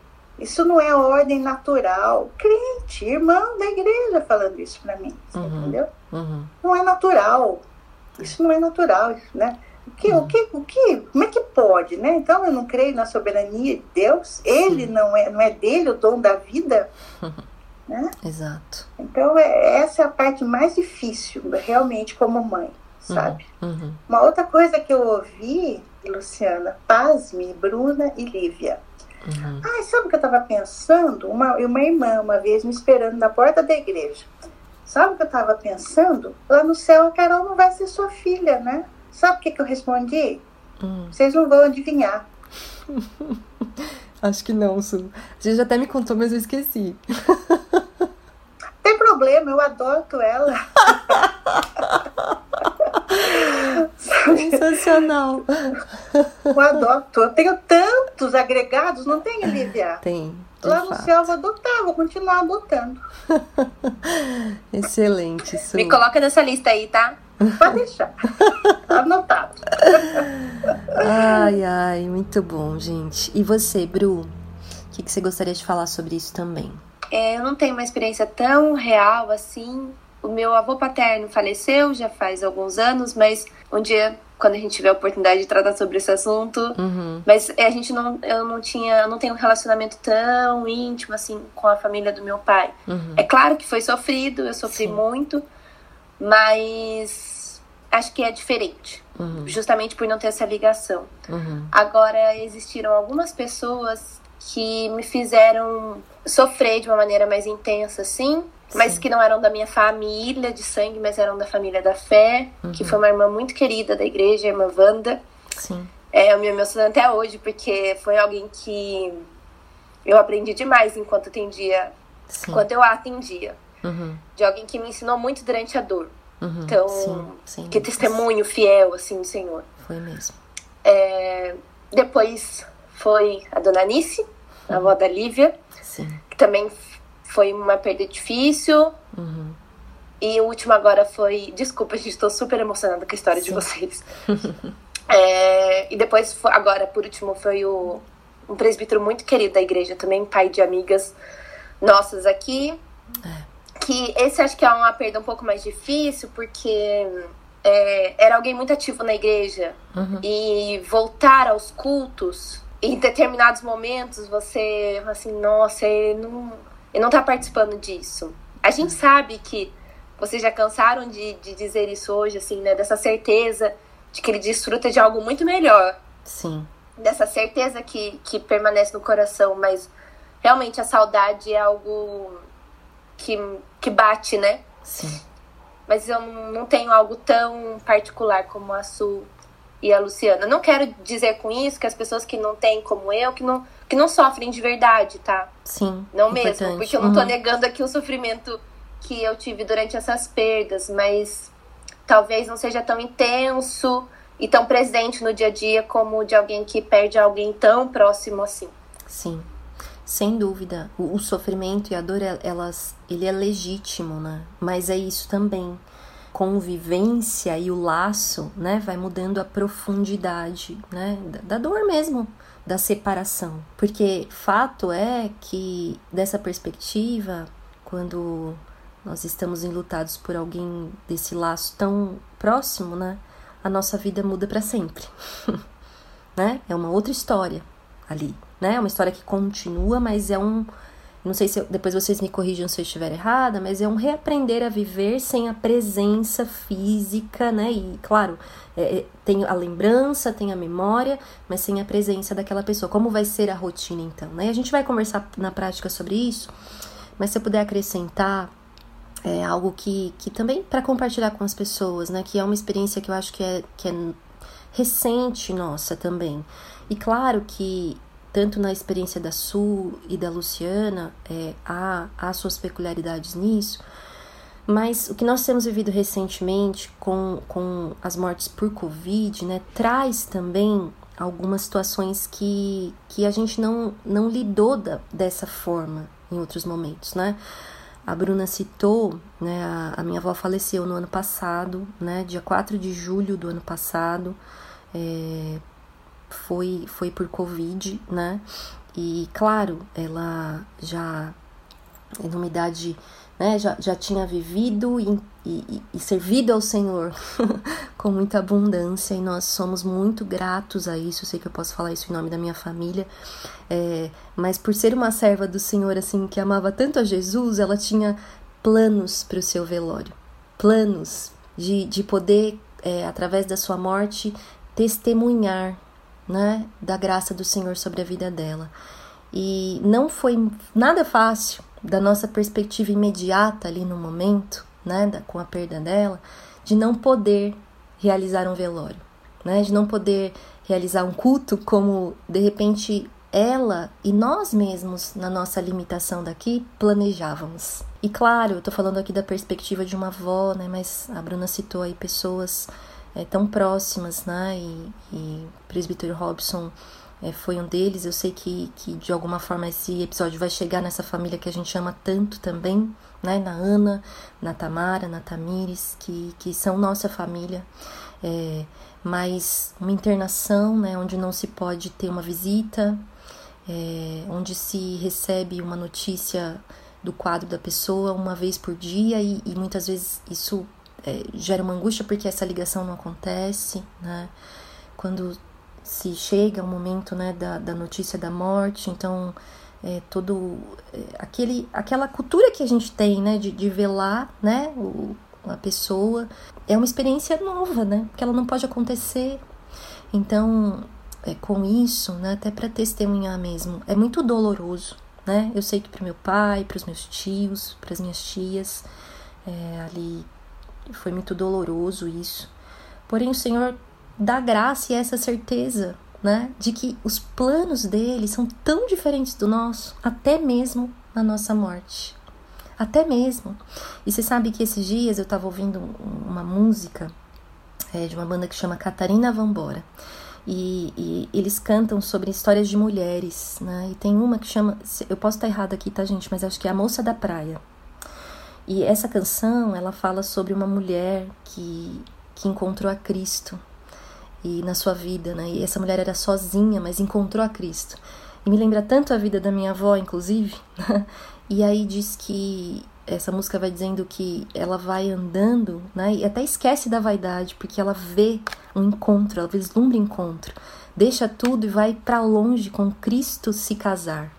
Isso não é ordem natural. Crente, irmão da igreja falando isso para mim, uhum, entendeu? Uhum. Não é natural. Isso não é natural, né? O que, uhum. o que, o que, como é que pode, né? Então eu não creio na soberania de Deus. Ele não é, não é dele o dom da vida, né? Exato. Então é, essa é a parte mais difícil, realmente como mãe, sabe? Uhum. uhum. Uma outra coisa que eu ouvi, Luciana, pasme, Bruna e Lívia Uhum. Ah, sabe o que eu estava pensando? Uma, uma irmã, uma vez, me esperando na porta da igreja. Sabe o que eu estava pensando? Lá no céu a Carol não vai ser sua filha, né? Sabe o que, que eu respondi? Uhum. Vocês não vão adivinhar. Acho que não, Su. Você já até me contou, mas eu esqueci. Tem problema, eu adoto ela. Sensacional. Eu adoto. Eu tenho tantos agregados, não tem, Lívia? Tem. Lá no fato. céu eu vou adotar, vou continuar adotando. Excelente, Su. Me coloca nessa lista aí, tá? Pode deixar. Anotado. ai, ai, muito bom, gente. E você, Bru? O que, que você gostaria de falar sobre isso também? É, eu não tenho uma experiência tão real assim, o meu avô paterno faleceu já faz alguns anos, mas um dia, quando a gente tiver a oportunidade de tratar sobre esse assunto, uhum. mas a gente não, eu não tinha, eu não tenho um relacionamento tão íntimo assim com a família do meu pai. Uhum. É claro que foi sofrido, eu sofri Sim. muito, mas acho que é diferente, uhum. justamente por não ter essa ligação. Uhum. Agora existiram algumas pessoas que me fizeram sofrer de uma maneira mais intensa, assim, Sim. mas que não eram da minha família de sangue, mas eram da família da fé, uhum. que foi uma irmã muito querida da igreja, a irmã Wanda. Sim. É, eu me emociono até hoje, porque foi alguém que eu aprendi demais enquanto atendia, Sim. enquanto eu a atendia. Uhum. De alguém que me ensinou muito durante a dor. Uhum. Então, sim, sim. que testemunho fiel, assim, do Senhor. Foi mesmo. É, depois foi a dona Anice, a avó da Lívia, sim. que também foi uma perda difícil. Uhum. E o último agora foi. Desculpa, gente, estou super emocionada com a história sim. de vocês. é, e depois, agora, por último, foi o, um presbítero muito querido da igreja também, pai de amigas nossas aqui. É que esse acho que é uma perda um pouco mais difícil, porque é, era alguém muito ativo na igreja. Uhum. E voltar aos cultos, em determinados momentos, você assim, nossa, ele não, ele não tá participando disso. A gente sabe que vocês já cansaram de, de dizer isso hoje, assim, né? Dessa certeza de que ele desfruta de algo muito melhor. Sim. Dessa certeza que, que permanece no coração, mas realmente a saudade é algo que, que bate, né? Sim. Mas eu não tenho algo tão particular como a Su e a Luciana. Não quero dizer com isso que as pessoas que não têm como eu, que não, que não sofrem de verdade, tá? Sim. Não importante. mesmo, porque eu não tô uhum. negando aqui o sofrimento que eu tive durante essas perdas, mas talvez não seja tão intenso e tão presente no dia a dia como o de alguém que perde alguém tão próximo assim. Sim. Sem dúvida, o, o, sofrimento e a dor, elas, ele é legítimo, né? Mas é isso também. Convivência e o laço, né? Vai mudando a profundidade, né? Da, da dor mesmo, da separação. Porque fato é que, dessa perspectiva, quando nós estamos enlutados por alguém desse laço tão próximo, né? A nossa vida muda para sempre, né? É uma outra história ali, né? É uma história que continua, mas é um. Não sei se eu, depois vocês me corrijam se eu estiver errada, mas é um reaprender a viver sem a presença física, né? E, claro, é, é, tem a lembrança, tem a memória, mas sem a presença daquela pessoa. Como vai ser a rotina, então? Né? A gente vai conversar na prática sobre isso, mas se eu puder acrescentar é algo que, que também para compartilhar com as pessoas, né? Que é uma experiência que eu acho que é, que é recente nossa também. E claro que tanto na experiência da Sul e da Luciana, é, há, há suas peculiaridades nisso, mas o que nós temos vivido recentemente com, com as mortes por Covid, né, traz também algumas situações que, que a gente não, não lidou da, dessa forma em outros momentos, né? A Bruna citou, né, a, a minha avó faleceu no ano passado, né, dia 4 de julho do ano passado, é, foi, foi por Covid, né? E claro, ela já em uma idade, né, já, já tinha vivido e, e, e servido ao Senhor com muita abundância e nós somos muito gratos a isso. Eu sei que eu posso falar isso em nome da minha família, é, mas por ser uma serva do Senhor, assim, que amava tanto a Jesus, ela tinha planos para o seu velório planos de, de poder, é, através da sua morte, testemunhar né, da graça do Senhor sobre a vida dela. E não foi nada fácil da nossa perspectiva imediata ali no momento, né, da, com a perda dela, de não poder realizar um velório, né, de não poder realizar um culto como de repente ela e nós mesmos, na nossa limitação daqui, planejávamos. E claro, eu tô falando aqui da perspectiva de uma avó, né, mas a Bruna citou aí pessoas é, tão próximas, né? E, e o presbítero Robson é, foi um deles. Eu sei que, que de alguma forma esse episódio vai chegar nessa família que a gente ama tanto também, né? Na Ana, na Tamara, na Tamires, que, que são nossa família. É, mas uma internação, né? Onde não se pode ter uma visita, é, onde se recebe uma notícia do quadro da pessoa uma vez por dia e, e muitas vezes isso é, gera uma angústia porque essa ligação não acontece, né? Quando se chega o momento né, da, da notícia da morte, então é, todo é, aquele, aquela cultura que a gente tem, né, de, de velar, né, o, a pessoa, é uma experiência nova, né, porque ela não pode acontecer. Então, é, com isso, né, até para testemunhar mesmo. É muito doloroso, né? Eu sei que para meu pai, para os meus tios, para as minhas tias, é, ali foi muito doloroso isso. Porém, o Senhor dá graça e essa certeza, né, de que os planos dele são tão diferentes do nosso, até mesmo na nossa morte. Até mesmo. E você sabe que esses dias eu estava ouvindo uma música é, de uma banda que chama Catarina Vambora. E, e, eles cantam sobre histórias de mulheres, né? E tem uma que chama. Eu posso estar errada aqui, tá, gente? Mas acho que é A Moça da Praia. E essa canção, ela fala sobre uma mulher que, que encontrou a Cristo e na sua vida, né? E essa mulher era sozinha, mas encontrou a Cristo. E me lembra tanto a vida da minha avó, inclusive. e aí diz que essa música vai dizendo que ela vai andando, né? E até esquece da vaidade, porque ela vê um encontro, ela vislumbra encontro. Deixa tudo e vai para longe com Cristo se casar.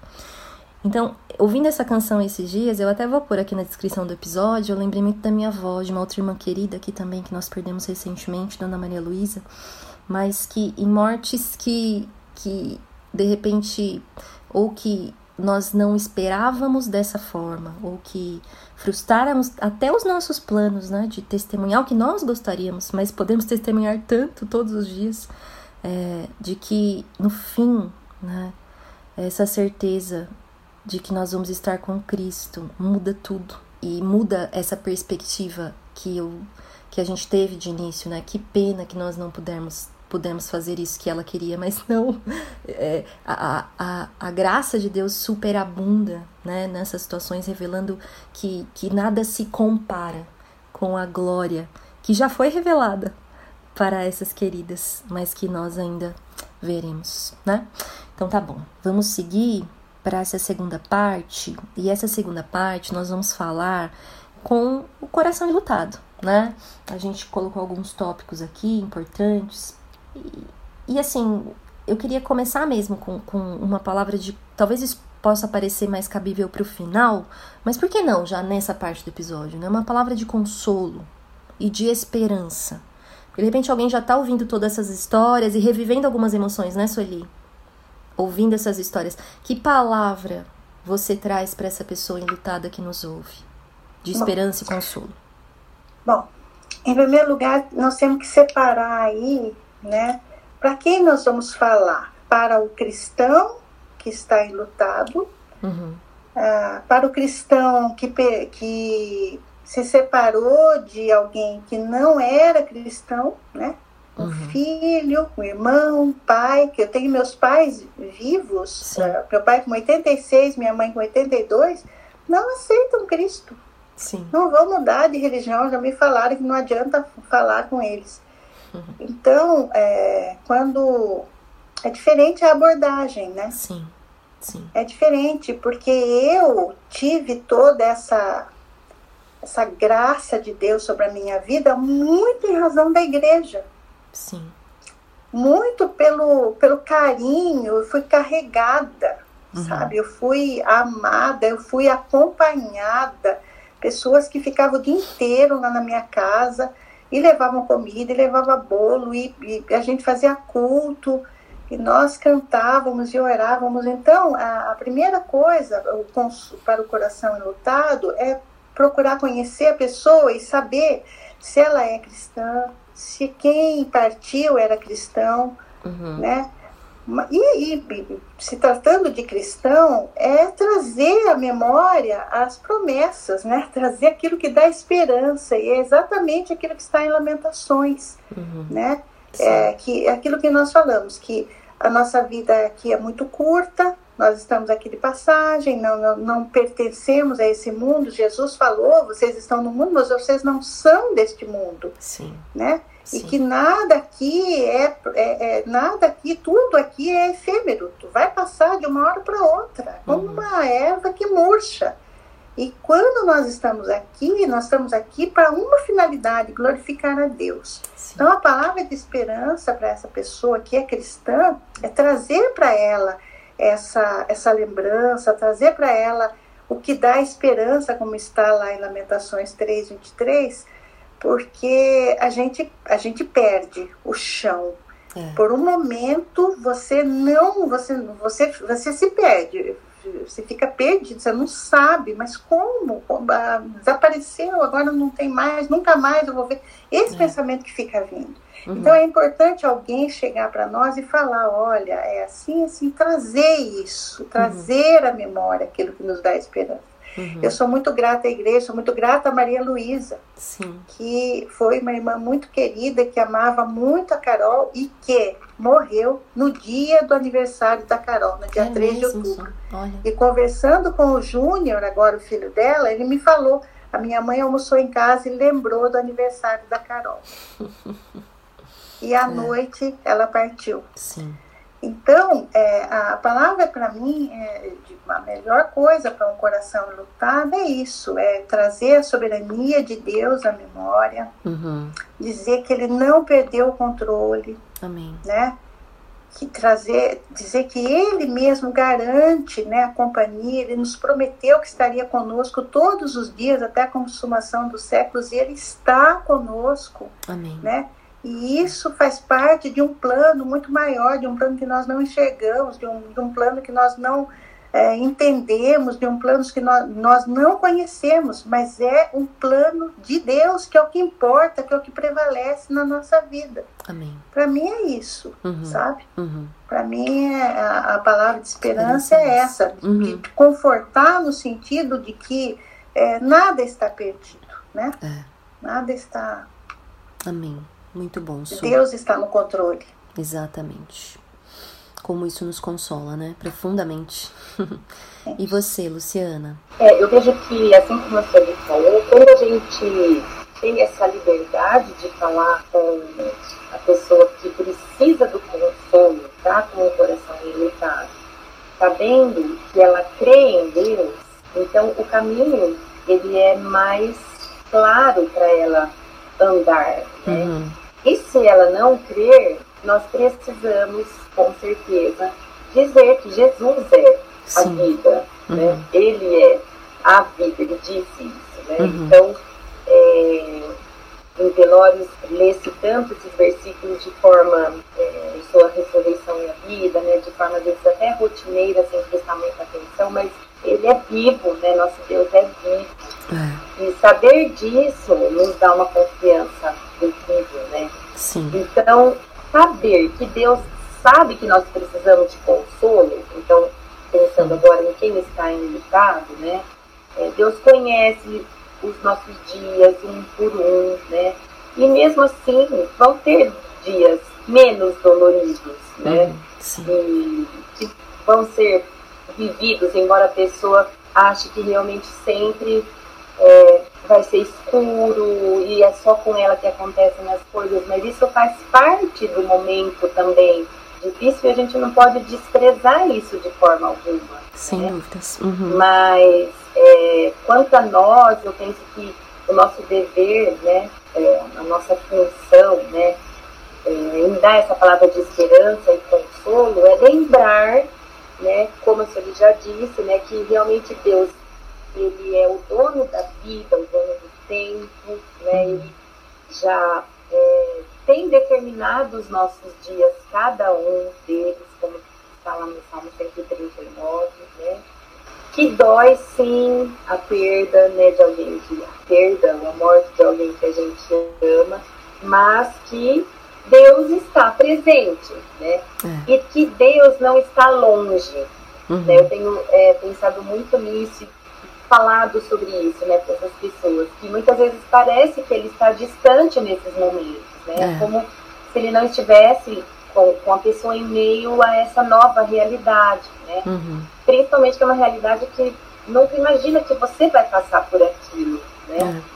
Então, ouvindo essa canção esses dias, eu até vou pôr aqui na descrição do episódio, eu lembrei muito da minha avó, de uma outra irmã querida aqui também, que nós perdemos recentemente, Dona Maria Luísa, mas que em mortes que, que de repente, ou que nós não esperávamos dessa forma, ou que frustráramos até os nossos planos, né, de testemunhar o que nós gostaríamos, mas podemos testemunhar tanto todos os dias, é, de que no fim, né, essa certeza de que nós vamos estar com Cristo muda tudo e muda essa perspectiva que eu que a gente teve de início, né? Que pena que nós não pudermos pudemos fazer isso que ela queria, mas não. É, a, a, a graça de Deus superabunda né, nessas situações, revelando que, que nada se compara com a glória que já foi revelada para essas queridas, mas que nós ainda veremos, né? Então tá bom, vamos seguir para essa segunda parte, e essa segunda parte nós vamos falar com o coração enlutado, né? A gente colocou alguns tópicos aqui importantes e, e assim, eu queria começar mesmo com, com uma palavra de. Talvez isso possa parecer mais cabível para o final, mas por que não já nessa parte do episódio? Né? Uma palavra de consolo e de esperança. De repente alguém já está ouvindo todas essas histórias e revivendo algumas emoções, né, Sueli? Ouvindo essas histórias. Que palavra você traz para essa pessoa enlutada que nos ouve? De esperança bom, e consolo. Bom, em primeiro lugar, nós temos que separar aí né? Para quem nós vamos falar? Para o cristão que está enlutado, uhum. uh, para o cristão que, que se separou de alguém que não era cristão, né? Um uhum. filho, um irmão, um pai, que eu tenho meus pais vivos, uh, meu pai com 86, minha mãe com 82, não aceitam Cristo. Sim. Não vão mudar de religião, já me falaram que não adianta falar com eles. Então, é, quando. É diferente a abordagem, né? Sim, sim. É diferente, porque eu tive toda essa, essa graça de Deus sobre a minha vida muito em razão da igreja. Sim. Muito pelo, pelo carinho, eu fui carregada, uhum. sabe? Eu fui amada, eu fui acompanhada. Pessoas que ficavam o dia inteiro lá na minha casa e levavam comida, e levava bolo, e, e, a gente fazia culto, e nós cantávamos e orávamos. Então, a, a primeira coisa o, para o coração enlutado é procurar conhecer a pessoa e saber se ela é cristã, se quem partiu era cristão, uhum. né? E, e, se tratando de cristão, é trazer à memória as promessas, né? trazer aquilo que dá esperança, e é exatamente aquilo que está em Lamentações, uhum. né? É, que, é aquilo que nós falamos, que a nossa vida aqui é muito curta, nós estamos aqui de passagem, não, não, não pertencemos a esse mundo. Jesus falou: vocês estão no mundo, mas vocês não são deste mundo. Sim. Né? E que nada aqui é, é, é, nada aqui, tudo aqui é efêmero. Tu vai passar de uma hora para outra, como uhum. uma erva que murcha. E quando nós estamos aqui, nós estamos aqui para uma finalidade, glorificar a Deus. Sim. Então a palavra de esperança para essa pessoa que é cristã é trazer para ela essa, essa lembrança, trazer para ela o que dá esperança, como está lá em Lamentações 3, 23, porque a gente, a gente perde o chão. É. Por um momento você não, você, você, você se perde, você fica perdido, você não sabe, mas como? Ah, desapareceu, agora não tem mais, nunca mais eu vou ver. Esse é. pensamento que fica vindo. Uhum. Então é importante alguém chegar para nós e falar, olha, é assim, assim, trazer isso, trazer uhum. à memória aquilo que nos dá esperança. Uhum. Eu sou muito grata à igreja, sou muito grata a Maria Luísa, que foi uma irmã muito querida, que amava muito a Carol e que morreu no dia do aniversário da Carol, no dia é 3 de outubro. E conversando com o Júnior, agora o filho dela, ele me falou: a minha mãe almoçou em casa e lembrou do aniversário da Carol. e à é. noite ela partiu. Sim. Então, é, a palavra para mim, é, a melhor coisa para um coração lutado é isso: é trazer a soberania de Deus à memória, uhum. dizer que Ele não perdeu o controle, Amém. né? Que trazer, dizer que Ele mesmo garante, né, a companhia. Ele nos prometeu que estaria conosco todos os dias até a consumação dos séculos e Ele está conosco, Amém. né? E isso faz parte de um plano muito maior, de um plano que nós não enxergamos, de um, de um plano que nós não é, entendemos, de um plano que nós, nós não conhecemos, mas é um plano de Deus, que é o que importa, que é o que prevalece na nossa vida. Amém. Para mim é isso, uhum. sabe? Uhum. Para mim é, a, a, palavra de esperança é essa, uhum. de confortar no sentido de que é, nada está perdido, né? É. Nada está. Amém. Muito bom. Su. Deus está no controle. Exatamente. Como isso nos consola, né? Profundamente. e você, Luciana? É, eu vejo que, assim como a Sueli falou, quando a gente tem essa liberdade de falar com a pessoa que precisa do consolo, tá com o coração enlutado, sabendo que ela crê em Deus, então o caminho ele é mais claro para ela andar, né? Uhum. E se ela não crer, nós precisamos, com certeza, dizer que Jesus é a Sim. vida, uhum. né? Ele é a vida, ele disse isso, né? Uhum. Então, é, em Pelórios lê-se tanto esses versículos de forma, é, eu sou a ressurreição e a vida, né? De forma, às vezes, até rotineira, sem prestar muita atenção, mas ele é vivo, né? Nosso Deus é vivo. É. E saber disso nos dá uma confiança incrível, né? Sim. Então, saber que Deus sabe que nós precisamos de consolo, então, pensando agora em quem está enlutado, né? É, Deus conhece os nossos dias um por um, né? E mesmo assim, vão ter dias menos doloridos, né? Uhum, e, vão ser vividos, embora a pessoa ache que realmente sempre é, vai ser escuro e é só com ela que acontecem as coisas, mas isso faz parte do momento também difícil e a gente não pode desprezar isso de forma alguma. Sem né? dúvidas. Uhum. Mas é, quanto a nós, eu penso que o nosso dever, né, é, a nossa função, né, é, em dar essa palavra de esperança e consolo é lembrar, né, como a senhora já disse, né, que realmente Deus ele é o dono da vida, o dono do tempo, né? Ele já é, tem determinado os nossos dias, cada um deles, como está lá no Salmo 139, né? Que dói sim a perda né, de alguém que a perda, a morte de alguém que a gente ama, mas que Deus está presente, né? É. E que Deus não está longe. Uhum. Né? Eu tenho é, pensado muito nisso falado sobre isso, né, para essas pessoas, que muitas vezes parece que ele está distante nesses momentos, né, é. como se ele não estivesse com, com a pessoa em meio a essa nova realidade, né, uhum. principalmente que é uma realidade que nunca imagina que você vai passar por aquilo, né. É.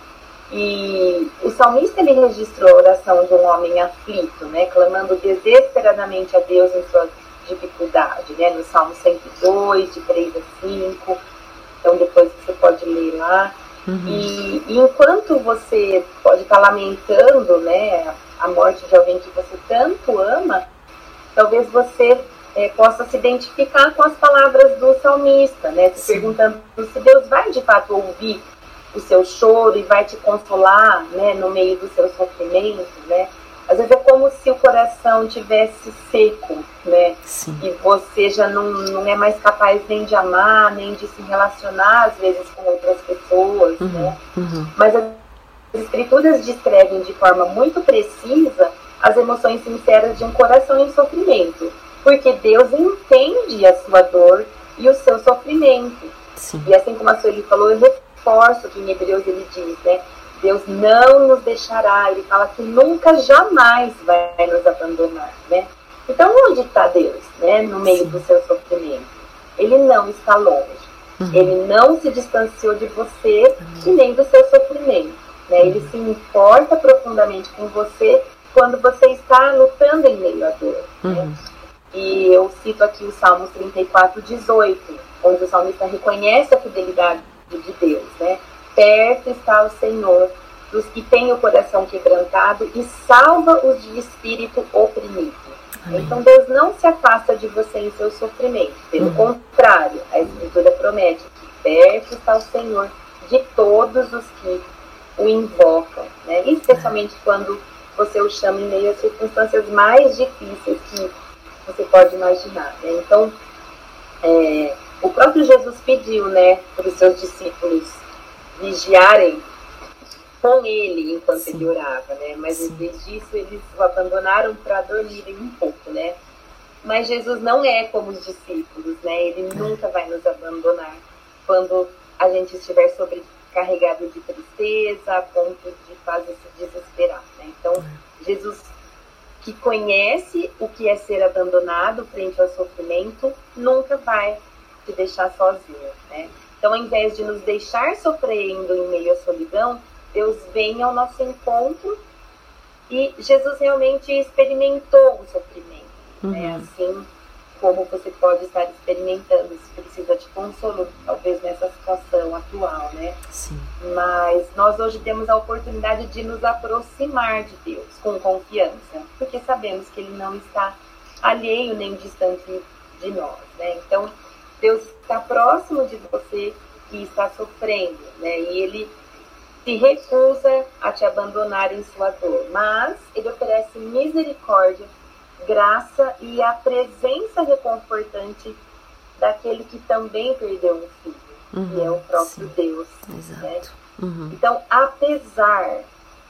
E o salmista ele registrou a oração de um homem aflito, né, clamando desesperadamente a Deus em sua dificuldade, né, no Salmo 102, de 3 a 5 então depois você pode ler lá. Uhum. E, e, enquanto você pode estar lamentando né, a morte de alguém que você tanto ama, talvez você é, possa se identificar com as palavras do salmista, né? Se perguntando se Deus vai de fato ouvir o seu choro e vai te consolar né, no meio do seu sofrimento, né? Às vezes é como se o coração tivesse seco, né? Sim. E você já não, não é mais capaz nem de amar, nem de se relacionar, às vezes, com outras pessoas, uhum, né? Uhum. Mas as escrituras descrevem de forma muito precisa as emoções sinceras de um coração em sofrimento. Porque Deus entende a sua dor e o seu sofrimento. Sim. E assim como a Sueli falou, eu reforço que em Hebreus ele diz, né? Deus não nos deixará. Ele fala que nunca, jamais vai nos abandonar, né? Então, onde está Deus, né? No meio do seu sofrimento. Ele não está longe. Uhum. Ele não se distanciou de você uhum. e nem do seu sofrimento. Né? Ele uhum. se importa profundamente com você quando você está lutando em meio à dor. Né? Uhum. E eu cito aqui o Salmos 34, 18, onde o salmista reconhece a fidelidade de Deus, né? Perto está o Senhor dos que têm o coração quebrantado e salva os de espírito oprimido. Amém. Então Deus não se afasta de você em seu sofrimento. Pelo uhum. contrário, a Escritura promete que perto está o Senhor de todos os que o invocam, né? especialmente quando você o chama em meio às circunstâncias mais difíceis que você pode imaginar. Né? Então, é, o próprio Jesus pediu né, para os seus discípulos vigiarem com ele enquanto Sim. ele orava, né? Mas em vez disso, eles o abandonaram para dormirem um pouco, né? Mas Jesus não é como os discípulos, né? Ele é. nunca vai nos abandonar quando a gente estiver sobrecarregado de tristeza, a ponto de fazer se desesperar, né? Então, é. Jesus que conhece o que é ser abandonado frente ao sofrimento, nunca vai te deixar sozinho, né? Então, ao invés de nos deixar sofrendo em meio à solidão, Deus vem ao nosso encontro e Jesus realmente experimentou o sofrimento. Né? Uhum. Né? Assim como você pode estar experimentando, se precisa de consolo, talvez nessa situação atual, né? Sim. Mas nós hoje temos a oportunidade de nos aproximar de Deus com confiança, porque sabemos que Ele não está alheio nem distante de nós, né? Então, Deus está próximo de você que está sofrendo, né? E ele se recusa a te abandonar em sua dor, mas ele oferece misericórdia, graça e a presença reconfortante daquele que também perdeu um filho, uhum, que é o próprio sim. Deus. Né? Uhum. Então, apesar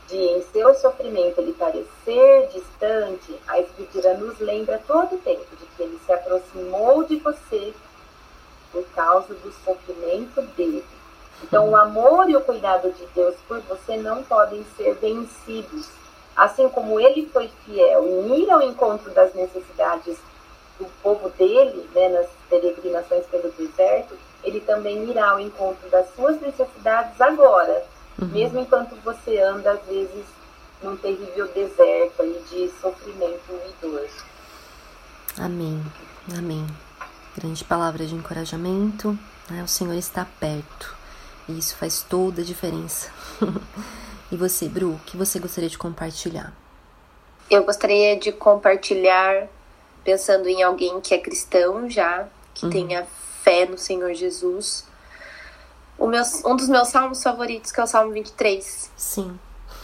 de em seu sofrimento ele parecer distante, a Escritura nos lembra todo o tempo de que ele se aproximou de você por causa do sofrimento dele. Então, o amor e o cuidado de Deus por você não podem ser vencidos. Assim como ele foi fiel em ir ao encontro das necessidades do povo dele, né, nas peregrinações pelo deserto, ele também irá ao encontro das suas necessidades agora, uhum. mesmo enquanto você anda, às vezes, num terrível deserto aí de sofrimento e dor. Amém. Amém grande palavra de encorajamento. Né? O Senhor está perto e isso faz toda a diferença. e você, Bru, o que você gostaria de compartilhar? Eu gostaria de compartilhar pensando em alguém que é cristão já, que uhum. tenha fé no Senhor Jesus. Meu, um dos meus salmos favoritos, que é o Salmo 23. Sim.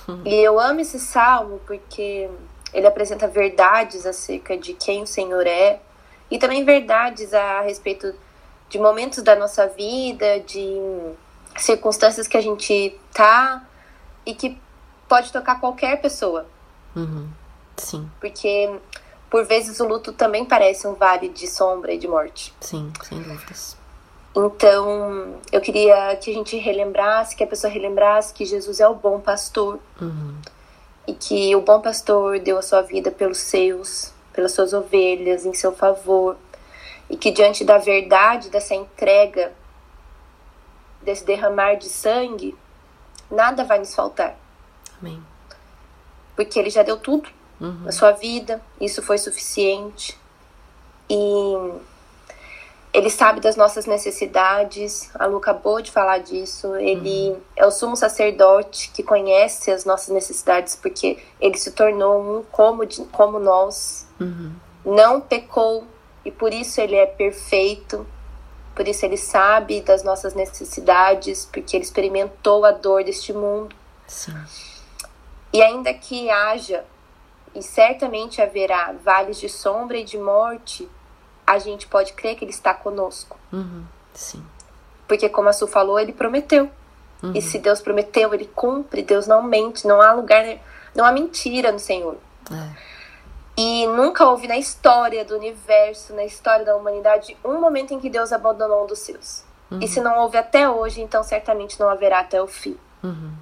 Uhum. E eu amo esse salmo porque ele apresenta verdades acerca de quem o Senhor é, e também verdades a respeito de momentos da nossa vida, de circunstâncias que a gente tá e que pode tocar qualquer pessoa. Uhum. Sim. Porque por vezes o luto também parece um vale de sombra e de morte. Sim, sem dúvidas. Então, eu queria que a gente relembrasse, que a pessoa relembrasse que Jesus é o bom pastor. Uhum. E que o bom pastor deu a sua vida pelos seus, pelas suas ovelhas em seu favor, e que diante da verdade dessa entrega, desse derramar de sangue, nada vai nos faltar. Amém. Porque ele já deu tudo uhum. na sua vida, isso foi suficiente. E ele sabe das nossas necessidades, a Lu acabou de falar disso. Ele uhum. é o sumo sacerdote que conhece as nossas necessidades, porque ele se tornou um como, de, como nós. Uhum. Não pecou e por isso ele é perfeito. Por isso ele sabe das nossas necessidades, porque ele experimentou a dor deste mundo. Sim. E ainda que haja e certamente haverá vales de sombra e de morte, a gente pode crer que Ele está conosco. Uhum, sim. Porque, como a Su falou, Ele prometeu. Uhum. E se Deus prometeu, Ele cumpre. Deus não mente. Não há lugar, não há mentira no Senhor. É. E nunca houve na história do universo, na história da humanidade, um momento em que Deus abandonou um dos seus. Uhum. E se não houve até hoje, então certamente não haverá até o fim. Uhum.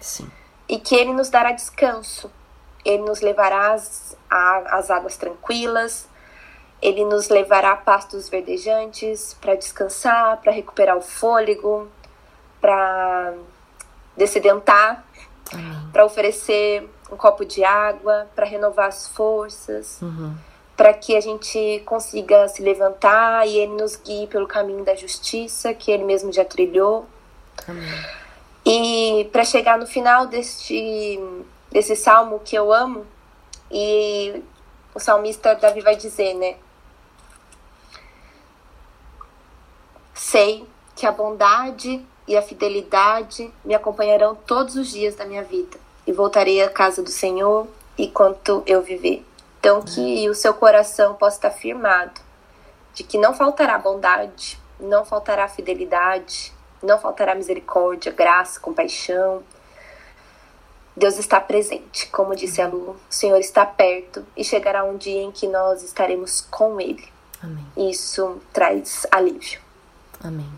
Sim. E que Ele nos dará descanso. Ele nos levará às, às águas tranquilas. Ele nos levará a pastos verdejantes para descansar, para recuperar o fôlego, para descedentar, para oferecer um copo de água para renovar as forças, uhum. para que a gente consiga se levantar e Ele nos guie pelo caminho da justiça que Ele mesmo já trilhou. Amém. E para chegar no final deste, desse salmo que eu amo, e o salmista Davi vai dizer, né? Sei que a bondade e a fidelidade me acompanharão todos os dias da minha vida e voltarei à casa do Senhor enquanto eu viver. Então, que o seu coração possa estar firmado de que não faltará bondade, não faltará fidelidade, não faltará misericórdia, graça, compaixão. Deus está presente, como disse a Lu, o Senhor está perto e chegará um dia em que nós estaremos com Ele. Amém. Isso traz alívio. Amém.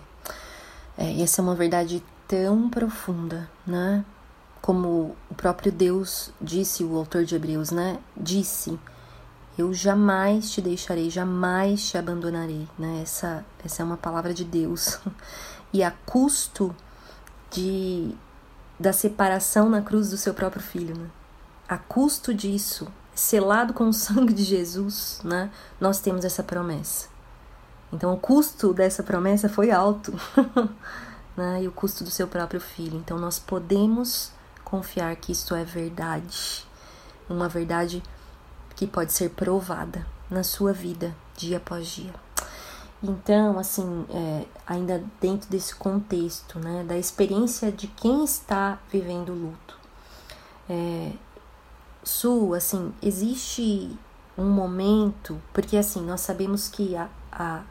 É, essa é uma verdade tão profunda, né? Como o próprio Deus disse, o autor de Hebreus, né? Disse: Eu jamais te deixarei, jamais te abandonarei, né? Essa, essa é uma palavra de Deus. E a custo de da separação na cruz do seu próprio filho, né? A custo disso, selado com o sangue de Jesus, né? Nós temos essa promessa. Então, o custo dessa promessa foi alto, né? E o custo do seu próprio filho. Então, nós podemos confiar que isto é verdade, uma verdade que pode ser provada na sua vida dia após dia. Então, assim, é, ainda dentro desse contexto, né, da experiência de quem está vivendo o luto, é, Su, assim, existe um momento, porque assim, nós sabemos que a, a,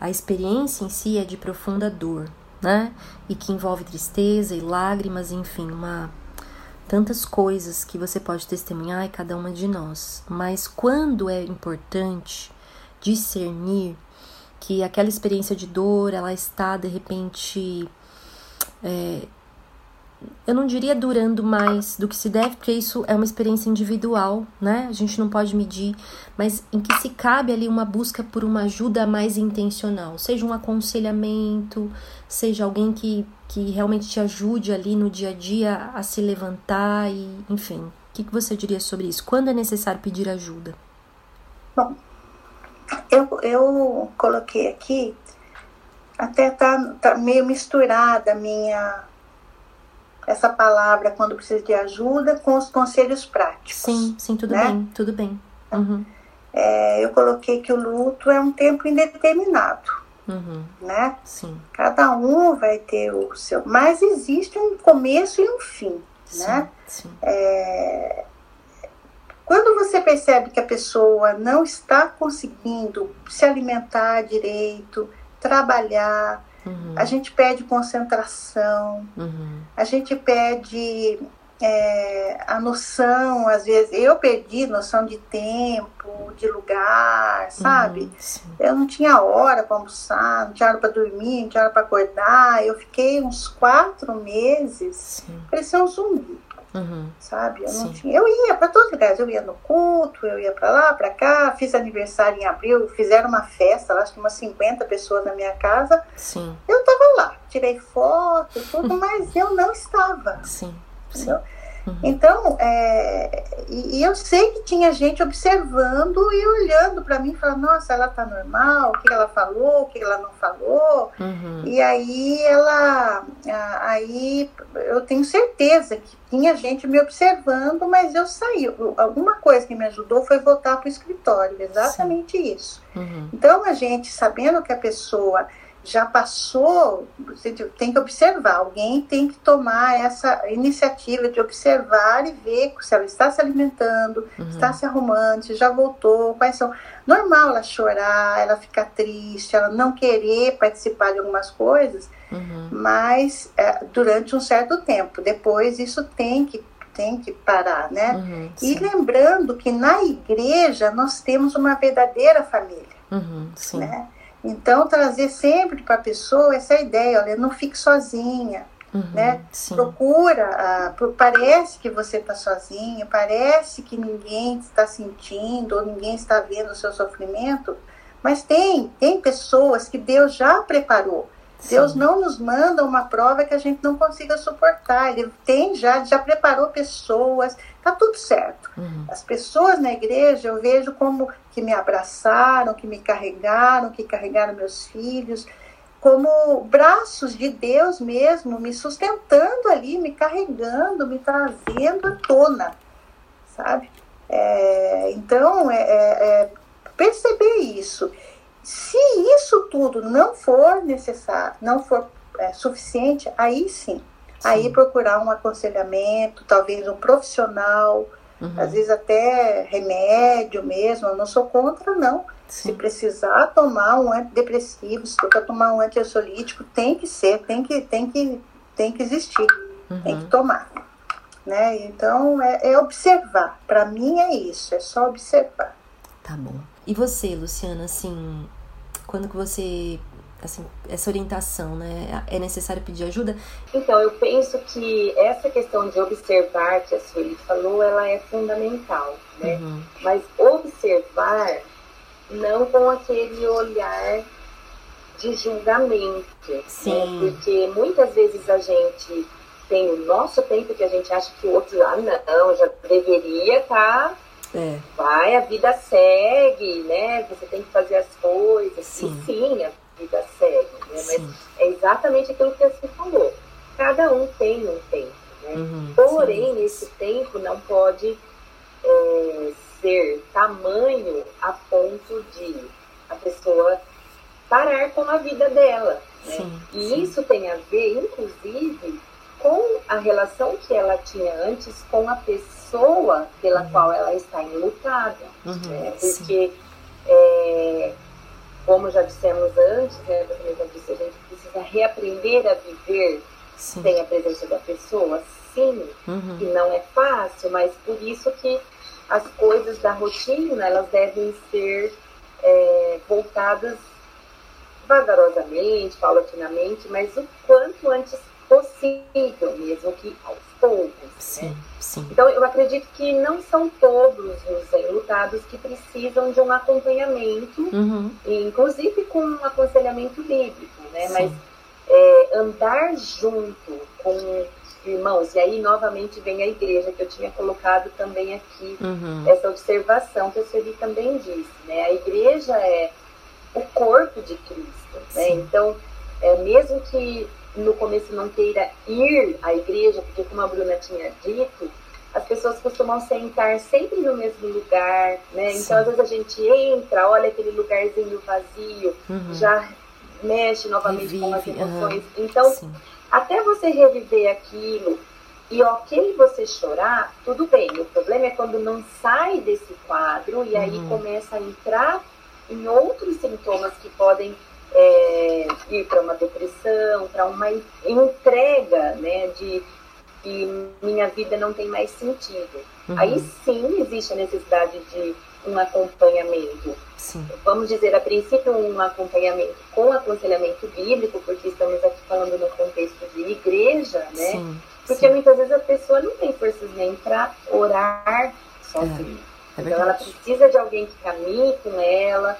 a experiência em si é de profunda dor, né? E que envolve tristeza e lágrimas, enfim, uma tantas coisas que você pode testemunhar e cada uma de nós. Mas quando é importante discernir que aquela experiência de dor, ela está de repente é, eu não diria durando mais do que se deve, porque isso é uma experiência individual, né? A gente não pode medir, mas em que se cabe ali uma busca por uma ajuda mais intencional, seja um aconselhamento, seja alguém que, que realmente te ajude ali no dia a dia a se levantar e, enfim. O que, que você diria sobre isso? Quando é necessário pedir ajuda? Bom, eu, eu coloquei aqui, até tá, tá meio misturada a minha essa palavra quando precisa de ajuda com os conselhos práticos. Sim, sim, tudo né? bem, tudo bem. Uhum. É, eu coloquei que o luto é um tempo indeterminado. Uhum. Né? Sim. Cada um vai ter o seu. Mas existe um começo e um fim. Sim, né? Sim. É, quando você percebe que a pessoa não está conseguindo se alimentar direito, trabalhar, Uhum. A gente pede concentração, uhum. a gente pede é, a noção, às vezes, eu perdi noção de tempo, de lugar, sabe? Uhum, eu não tinha hora para almoçar, não tinha hora para dormir, não tinha hora para acordar. Eu fiquei uns quatro meses, parecia um zumbi. Uhum. Sabe? Eu não tinha. Eu ia para todos os lugares. Eu ia no culto, eu ia para lá, para cá. Fiz aniversário em abril, fizeram uma festa, lá, acho que umas 50 pessoas na minha casa. Sim. Eu estava lá, tirei foto, tudo, mas eu não estava. Sim. Uhum. Então, é, e, e, eu sei que tinha gente observando e olhando para mim, falando: Nossa, ela tá normal, o que ela falou, o que ela não falou. Uhum. E aí ela, aí eu tenho certeza que tinha gente me observando, mas eu saí. Alguma coisa que me ajudou foi voltar para o escritório, exatamente Sim. isso. Uhum. Então, a gente, sabendo que a pessoa já passou, você tem que observar, alguém tem que tomar essa iniciativa de observar e ver se ela está se alimentando, uhum. está se arrumando, se já voltou, quais são. Normal ela chorar, ela ficar triste, ela não querer participar de algumas coisas, uhum. mas é, durante um certo tempo. Depois isso tem que tem que parar, né? Uhum, e lembrando que na igreja nós temos uma verdadeira família, uhum, né? Então, trazer sempre para a pessoa essa ideia, olha, não fique sozinha, uhum, né? Sim. Procura, uh, parece que você está sozinha, parece que ninguém está sentindo ou ninguém está vendo o seu sofrimento, mas tem, tem pessoas que Deus já preparou. Sim. Deus não nos manda uma prova que a gente não consiga suportar. Ele tem já, já preparou pessoas, tá tudo certo. Uhum. As pessoas na igreja eu vejo como que me abraçaram, que me carregaram, que carregaram meus filhos, como braços de Deus mesmo, me sustentando ali, me carregando, me trazendo à tona, sabe? É, então, é, é, é perceber isso. Se isso tudo não for necessário, não for é, suficiente, aí sim, sim, aí procurar um aconselhamento, talvez um profissional, uhum. às vezes até remédio mesmo. Eu não sou contra, não. Sim. Se precisar tomar um antidepressivo, se for tomar um antiansiolítico, tem que ser, tem que, tem que, tem que existir, uhum. tem que tomar. Né? Então é, é observar. Para mim é isso, é só observar. Tá bom. E você, Luciana, assim, quando que você assim, essa orientação, né? É necessário pedir ajuda? Então, eu penso que essa questão de observar que a Sueli falou, ela é fundamental, né? Uhum. Mas observar não com aquele olhar de julgamento, né? Sim. Né? Porque muitas vezes a gente tem o nosso tempo que a gente acha que o outro, ah, não, já deveria estar tá é. Vai, a vida segue, né? Você tem que fazer as coisas. Sim, e sim a vida segue, né? Mas é exatamente aquilo que você falou. Cada um tem um tempo, né? Uhum, Porém, sim. esse tempo não pode é, ser tamanho a ponto de a pessoa parar com a vida dela. Né? Sim, e sim. isso tem a ver, inclusive, com a relação que ela tinha antes com a pessoa pessoa pela uhum. qual ela está enlutada. Uhum, né? Porque, é, como já dissemos antes, né, a gente precisa reaprender a viver sim. sem a presença da pessoa, sim, uhum. e não é fácil, mas por isso que as coisas da rotina, elas devem ser é, voltadas vagarosamente, paulatinamente, mas o quanto antes possível, mesmo que aos poucos. Sim, né? sim. Então, eu acredito que não são todos os enlutados que precisam de um acompanhamento, uhum. inclusive com um aconselhamento bíblico, né? Sim. Mas é, andar junto com irmãos, e aí novamente vem a igreja, que eu tinha colocado também aqui, uhum. essa observação que a Sueli também disse, né? A igreja é o corpo de Cristo, né? Então, é, mesmo que no começo não queira ir à igreja, porque como a Bruna tinha dito, as pessoas costumam sentar sempre no mesmo lugar, né? Sim. Então às vezes a gente entra, olha aquele lugarzinho vazio, uhum. já mexe novamente Revive, com as emoções. Uhum. Então, Sim. até você reviver aquilo e ok você chorar, tudo bem. O problema é quando não sai desse quadro e aí uhum. começa a entrar em outros sintomas que podem é, ir para uma depressão, para uma entrega né, de que minha vida não tem mais sentido. Uhum. Aí sim existe a necessidade de um acompanhamento. Sim. Vamos dizer, a princípio, um acompanhamento com aconselhamento bíblico, porque estamos aqui falando no contexto de igreja, né? Sim, porque sim. muitas vezes a pessoa não tem forças nem para orar sozinha. É, é então ela precisa de alguém que caminhe com ela,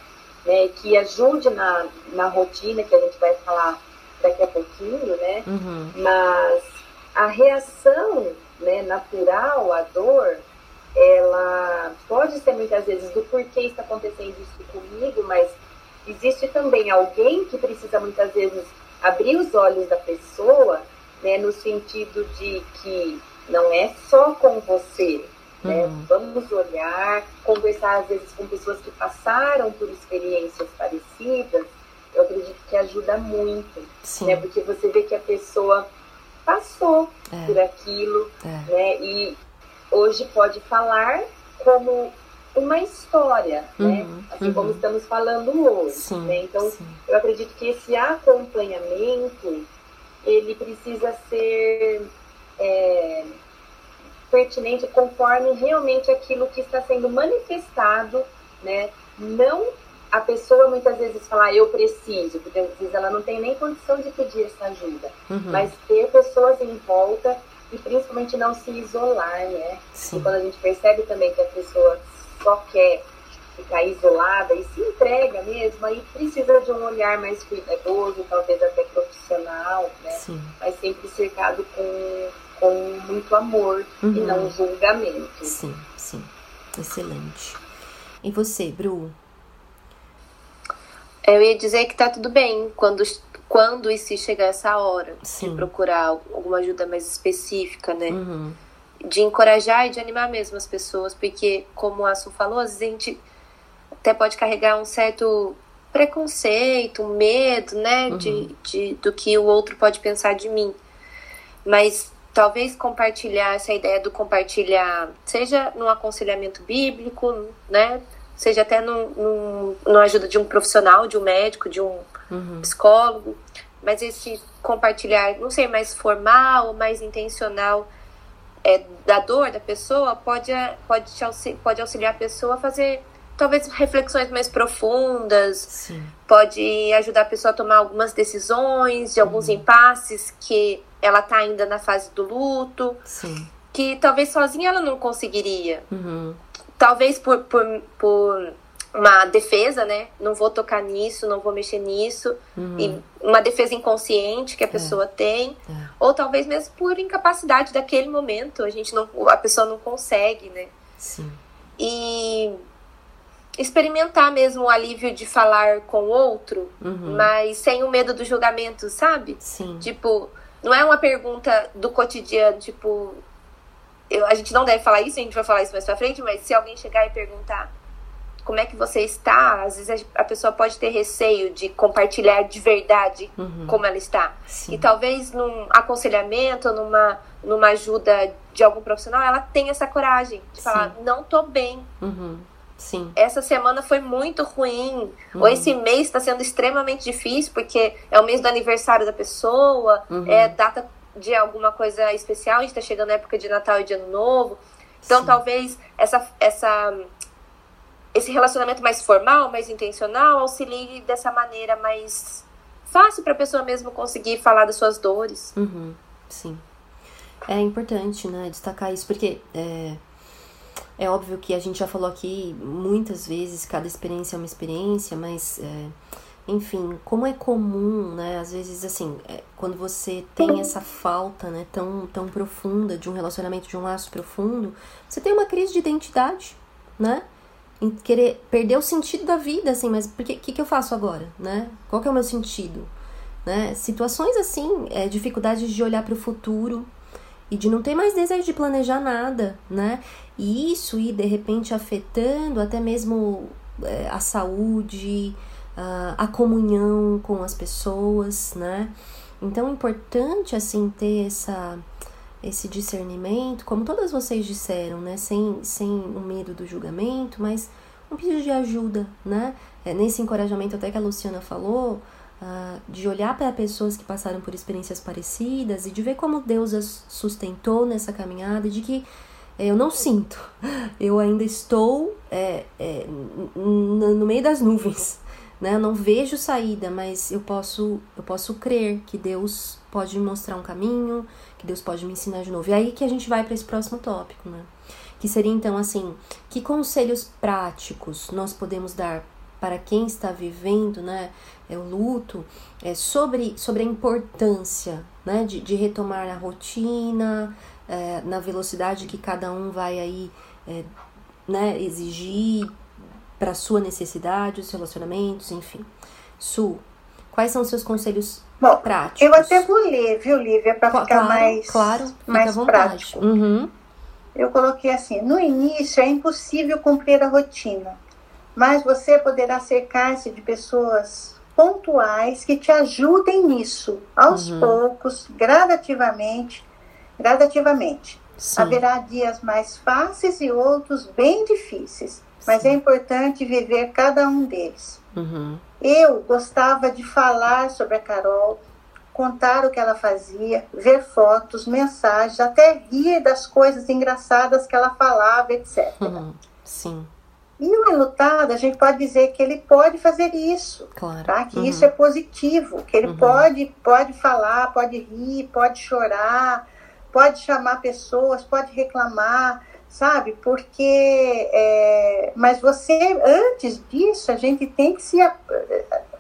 né, que ajude na, na rotina, que a gente vai falar daqui a pouquinho, né? Uhum. Mas a reação né, natural à dor, ela pode ser muitas vezes do porquê está acontecendo isso comigo, mas existe também alguém que precisa muitas vezes abrir os olhos da pessoa, né, no sentido de que não é só com você, né? Uhum. Vamos olhar, conversar às vezes com pessoas que passaram por experiências parecidas, eu acredito que ajuda muito, Sim. né? Porque você vê que a pessoa passou é. por aquilo, é. né? E hoje pode falar como uma história, né? uhum, né? Assim uhum. como estamos falando hoje, sim, né? Então, sim. eu acredito que esse acompanhamento, ele precisa ser é, pertinente conforme realmente aquilo que está sendo manifestado, né? Não a pessoa muitas vezes fala, ah, eu preciso, porque às vezes ela não tem nem condição de pedir essa ajuda, uhum. mas ter pessoas em volta e principalmente não se isolar, né? Sim. E quando a gente percebe também que a pessoa só quer ficar isolada e se entrega mesmo, aí precisa de um olhar mais cuidadoso, talvez até profissional, né? Sim. Mas sempre cercado com, com muito amor uhum. e não julgamento. Sim, sim. Excelente. E você, Bru? Eu ia dizer que tá tudo bem quando, quando e se chegar essa hora Sim. de procurar alguma ajuda mais específica, né? Uhum de encorajar e de animar mesmo as pessoas, porque, como a Su falou, às vezes a gente até pode carregar um certo preconceito, um medo, né, uhum. de, de, do que o outro pode pensar de mim. Mas talvez compartilhar essa ideia do compartilhar, seja no aconselhamento bíblico, né, seja até no, no, no ajuda de um profissional, de um médico, de um uhum. psicólogo, mas esse compartilhar, não sei, mais formal mais intencional é, da dor da pessoa pode, pode, auxiliar, pode auxiliar a pessoa a fazer talvez reflexões mais profundas, Sim. pode ajudar a pessoa a tomar algumas decisões de alguns uhum. impasses que ela tá ainda na fase do luto, Sim. que talvez sozinha ela não conseguiria. Uhum. Talvez por, por, por uma defesa, né? Não vou tocar nisso, não vou mexer nisso. Uhum. E uma defesa inconsciente que a é. pessoa é. tem. É. Ou talvez mesmo por incapacidade daquele momento. A gente não. A pessoa não consegue, né? Sim. E experimentar mesmo o alívio de falar com o outro, uhum. mas sem o medo do julgamento, sabe? Sim. Tipo, não é uma pergunta do cotidiano, tipo. Eu, a gente não deve falar isso, a gente vai falar isso mais pra frente, mas se alguém chegar e perguntar como é que você está. Às vezes a pessoa pode ter receio de compartilhar de verdade uhum. como ela está. Sim. E talvez num aconselhamento, numa, numa ajuda de algum profissional, ela tenha essa coragem de Sim. falar, não tô bem. Uhum. Sim. Essa semana foi muito ruim. Uhum. Ou esse mês está sendo extremamente difícil, porque é o mês do aniversário da pessoa, uhum. é data de alguma coisa especial, a gente está chegando na época de Natal e de Ano Novo. Então, Sim. talvez essa, essa esse relacionamento mais formal, mais intencional, auxilie dessa maneira mais fácil para a pessoa mesmo conseguir falar das suas dores. Uhum, sim. É importante, né, destacar isso, porque é, é óbvio que a gente já falou aqui muitas vezes, cada experiência é uma experiência, mas, é, enfim, como é comum, né, às vezes, assim, é, quando você tem essa falta, né, tão, tão profunda de um relacionamento, de um laço profundo, você tem uma crise de identidade, né? em querer perder o sentido da vida, assim, mas o que, que, eu faço agora, né? Qual que é o meu sentido? Né? Situações assim, é, dificuldades de olhar para o futuro e de não ter mais desejo de planejar nada, né? E isso ir de repente afetando até mesmo é, a saúde, a, a comunhão com as pessoas, né? Então é importante assim ter essa esse discernimento, como todas vocês disseram, né? Sem, sem o medo do julgamento, mas um pedido de ajuda, né? É, nesse encorajamento até que a Luciana falou, uh, de olhar para pessoas que passaram por experiências parecidas e de ver como Deus as sustentou nessa caminhada, de que é, eu não sinto, eu ainda estou é, é, no meio das nuvens, né? Eu não vejo saída, mas eu posso, eu posso crer que Deus pode me mostrar um caminho, que Deus pode me ensinar de novo. E aí que a gente vai para esse próximo tópico, né? Que seria então assim, que conselhos práticos nós podemos dar para quem está vivendo, né, é o luto, é sobre sobre a importância, né, de, de retomar a rotina, é, na velocidade que cada um vai aí, é, né, exigir para sua necessidade, os relacionamentos, enfim. Su, quais são os seus conselhos Bom, práticos. Eu até vou ler, viu, Lívia, para ficar claro, mais, claro, mais prático. Uhum. Eu coloquei assim: no início é impossível cumprir a rotina, mas você poderá cercar-se de pessoas pontuais que te ajudem nisso, aos uhum. poucos, gradativamente, gradativamente. Sim. Haverá dias mais fáceis e outros bem difíceis, mas Sim. é importante viver cada um deles. Uhum. Eu gostava de falar sobre a Carol, contar o que ela fazia, ver fotos, mensagens, até rir das coisas engraçadas que ela falava, etc. Uhum. Sim. E o enlutado, a gente pode dizer que ele pode fazer isso, claro. tá? que uhum. isso é positivo, que ele uhum. pode, pode falar, pode rir, pode chorar, pode chamar pessoas, pode reclamar, sabe? Porque, é, mas você, antes disso, a gente tem que se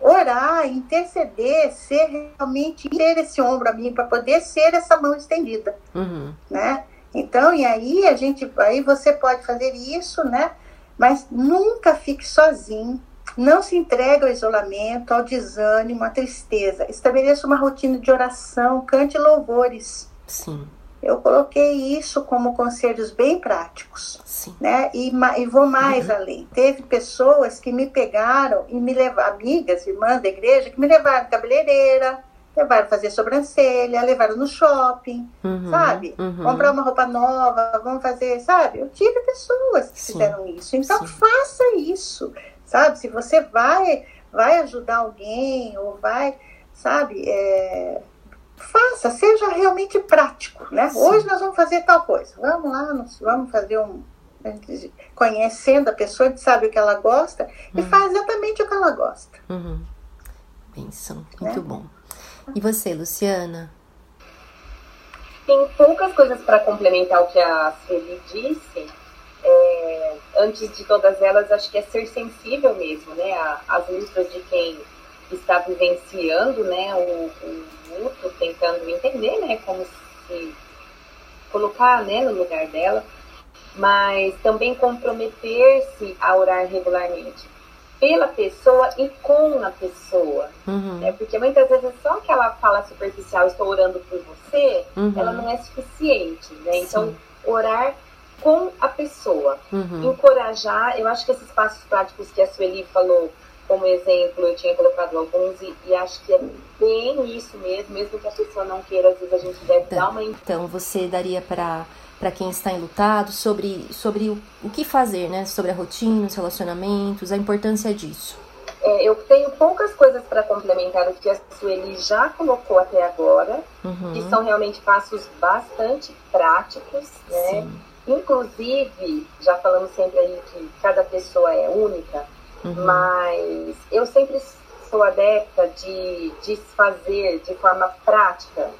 orar, interceder, ser realmente, ter esse ombro amigo para poder ser essa mão estendida, uhum. né? Então, e aí a gente, aí você pode fazer isso, né? Mas nunca fique sozinho, não se entregue ao isolamento, ao desânimo, à tristeza. Estabeleça uma rotina de oração, cante louvores. Sim. Eu coloquei isso como conselhos bem práticos, Sim. né? E, e vou mais uhum. além. Teve pessoas que me pegaram e me levaram, amigas, irmãs da igreja, que me levaram cabeleireira, levaram fazer sobrancelha, levaram no shopping, uhum, sabe? Uhum. Comprar uma roupa nova, vamos fazer, sabe? Eu tive pessoas que Sim. fizeram isso. Então Sim. faça isso, sabe? Se você vai, vai ajudar alguém ou vai, sabe? É, faça, seja realmente prático, né? Sim. Hoje nós vamos fazer tal coisa. Vamos lá, vamos fazer um conhecendo a pessoa, a gente sabe o que ela gosta uhum. e faz exatamente o que ela gosta. Uhum. Benção, muito né? bom. E você, Luciana? Tem poucas coisas para complementar o que a Sueli disse. É, antes de todas elas, acho que é ser sensível mesmo, né? As lutas de quem está vivenciando, né? O, o luto, tentando entender, né? Como se colocar, né? No lugar dela. Mas também comprometer-se a orar regularmente pela pessoa e com a pessoa. Uhum. Né? Porque muitas vezes só aquela fala superficial, estou orando por você, uhum. ela não é suficiente. Né? Então, orar com a pessoa. Uhum. Encorajar, eu acho que esses passos práticos que a Sueli falou como exemplo, eu tinha colocado alguns e, e, acho que é bem isso mesmo, mesmo que a pessoa não queira, às vezes a gente deve então, dar uma... Então, você daria para para quem está enlutado, sobre, sobre o, o que fazer, né? Sobre a rotina, os relacionamentos, a importância disso. É, eu tenho poucas coisas para complementar o que a Sueli já colocou até agora, uhum. que são realmente passos bastante práticos, né? Sim. Inclusive, já falamos sempre aí que cada pessoa é única, uhum. mas eu sempre sou adepta de desfazer de forma prática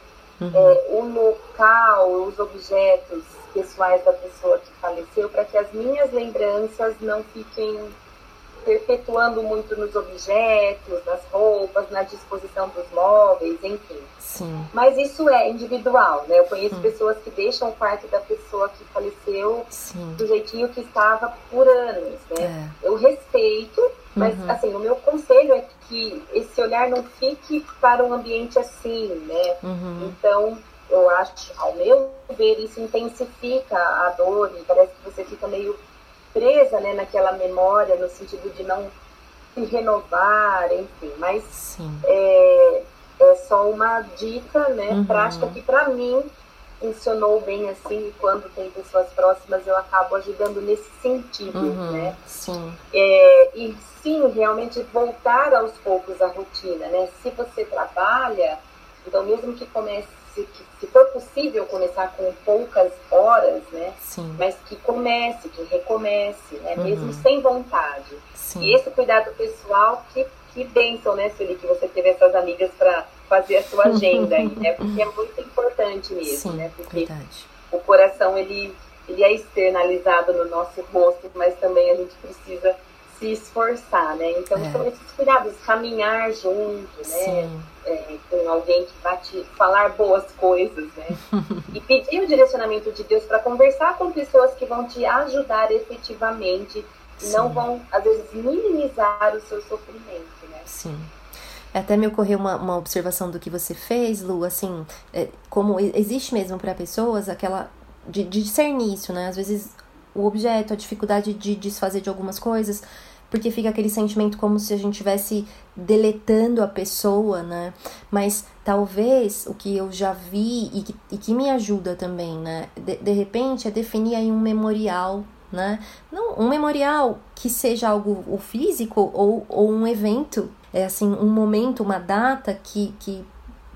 uhum. é, o local, os objetos pessoais da pessoa que faleceu, para que as minhas lembranças não fiquem perpetuando muito nos objetos, nas roupas, na disposição dos móveis, enfim. Sim. Mas isso é individual, né? Eu conheço Sim. pessoas que deixam o quarto da pessoa que faleceu Sim. do jeitinho que estava por anos, né? É. Eu respeito, mas uhum. assim, o meu conselho é que esse olhar não fique para um ambiente assim, né? Uhum. Então, eu acho, ao meu ver, isso intensifica a dor e parece que você fica meio presa né, naquela memória, no sentido de não se renovar, enfim. Mas é, é, só uma dica né, uhum. prática que, para mim, funcionou bem assim. E quando tem pessoas próximas, eu acabo ajudando nesse sentido, uhum. né? Sim. É, e sim, realmente voltar aos poucos à rotina, né? Se você trabalha, então mesmo que comece que, se for possível começar com poucas horas, né? Sim. Mas que comece, que recomece, né? Uhum. Mesmo sem vontade. Sim. E esse cuidado pessoal, que, que bênção, né, Sueli, que você teve essas amigas para fazer a sua agenda aí, né? Porque é muito importante mesmo, Sim, né? Porque verdade. o coração, ele, ele é externalizado no nosso rosto, mas também a gente precisa se esforçar, né? Então, é. são esses cuidados, caminhar junto, né? É, com alguém que vai te falar boas coisas, né? e pedir o direcionamento de Deus para conversar com pessoas que vão te ajudar efetivamente Sim. e não vão, às vezes, minimizar o seu sofrimento, né? Sim. Até me ocorreu uma, uma observação do que você fez, Lu, assim, é, como existe mesmo para pessoas aquela de, de discernir isso, né? Às vezes o objeto, a dificuldade de desfazer de algumas coisas, porque fica aquele sentimento como se a gente estivesse deletando a pessoa, né? Mas talvez o que eu já vi e que, e que me ajuda também, né? De, de repente é definir aí um memorial né? Não, um memorial que seja algo físico ou, ou um evento, é assim, um momento, uma data que, que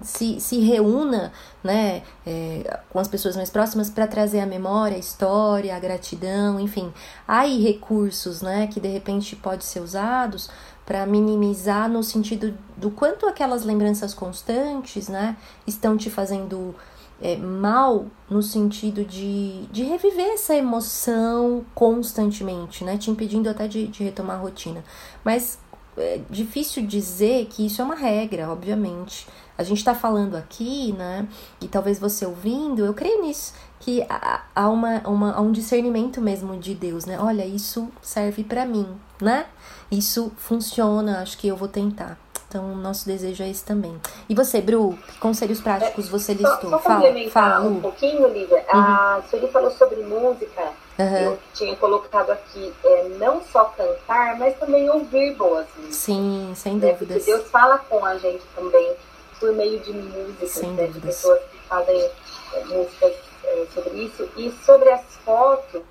se, se reúna né, é, com as pessoas mais próximas para trazer a memória, a história, a gratidão, enfim. Há aí recursos né, que de repente pode ser usados para minimizar no sentido do quanto aquelas lembranças constantes né, estão te fazendo é, mal no sentido de, de reviver essa emoção constantemente, né? Te impedindo até de, de retomar a rotina. Mas é difícil dizer que isso é uma regra, obviamente. A gente está falando aqui, né? E talvez você ouvindo, eu creio nisso, que há, uma, uma, há um discernimento mesmo de Deus, né? Olha, isso serve para mim, né? Isso funciona, acho que eu vou tentar. Então, nosso desejo é esse também. E você, Bru, que conselhos práticos você listou? Só, só fala, fala, um pouquinho, Lívia. Uhum. A Sueli falou sobre música. Uhum. Eu tinha colocado aqui é, não só cantar, mas também ouvir boas músicas. Sim, sem né? dúvidas. Porque Deus fala com a gente também por meio de músicas, né? de pessoas que fazem é, músicas é, sobre isso. E sobre as fotos,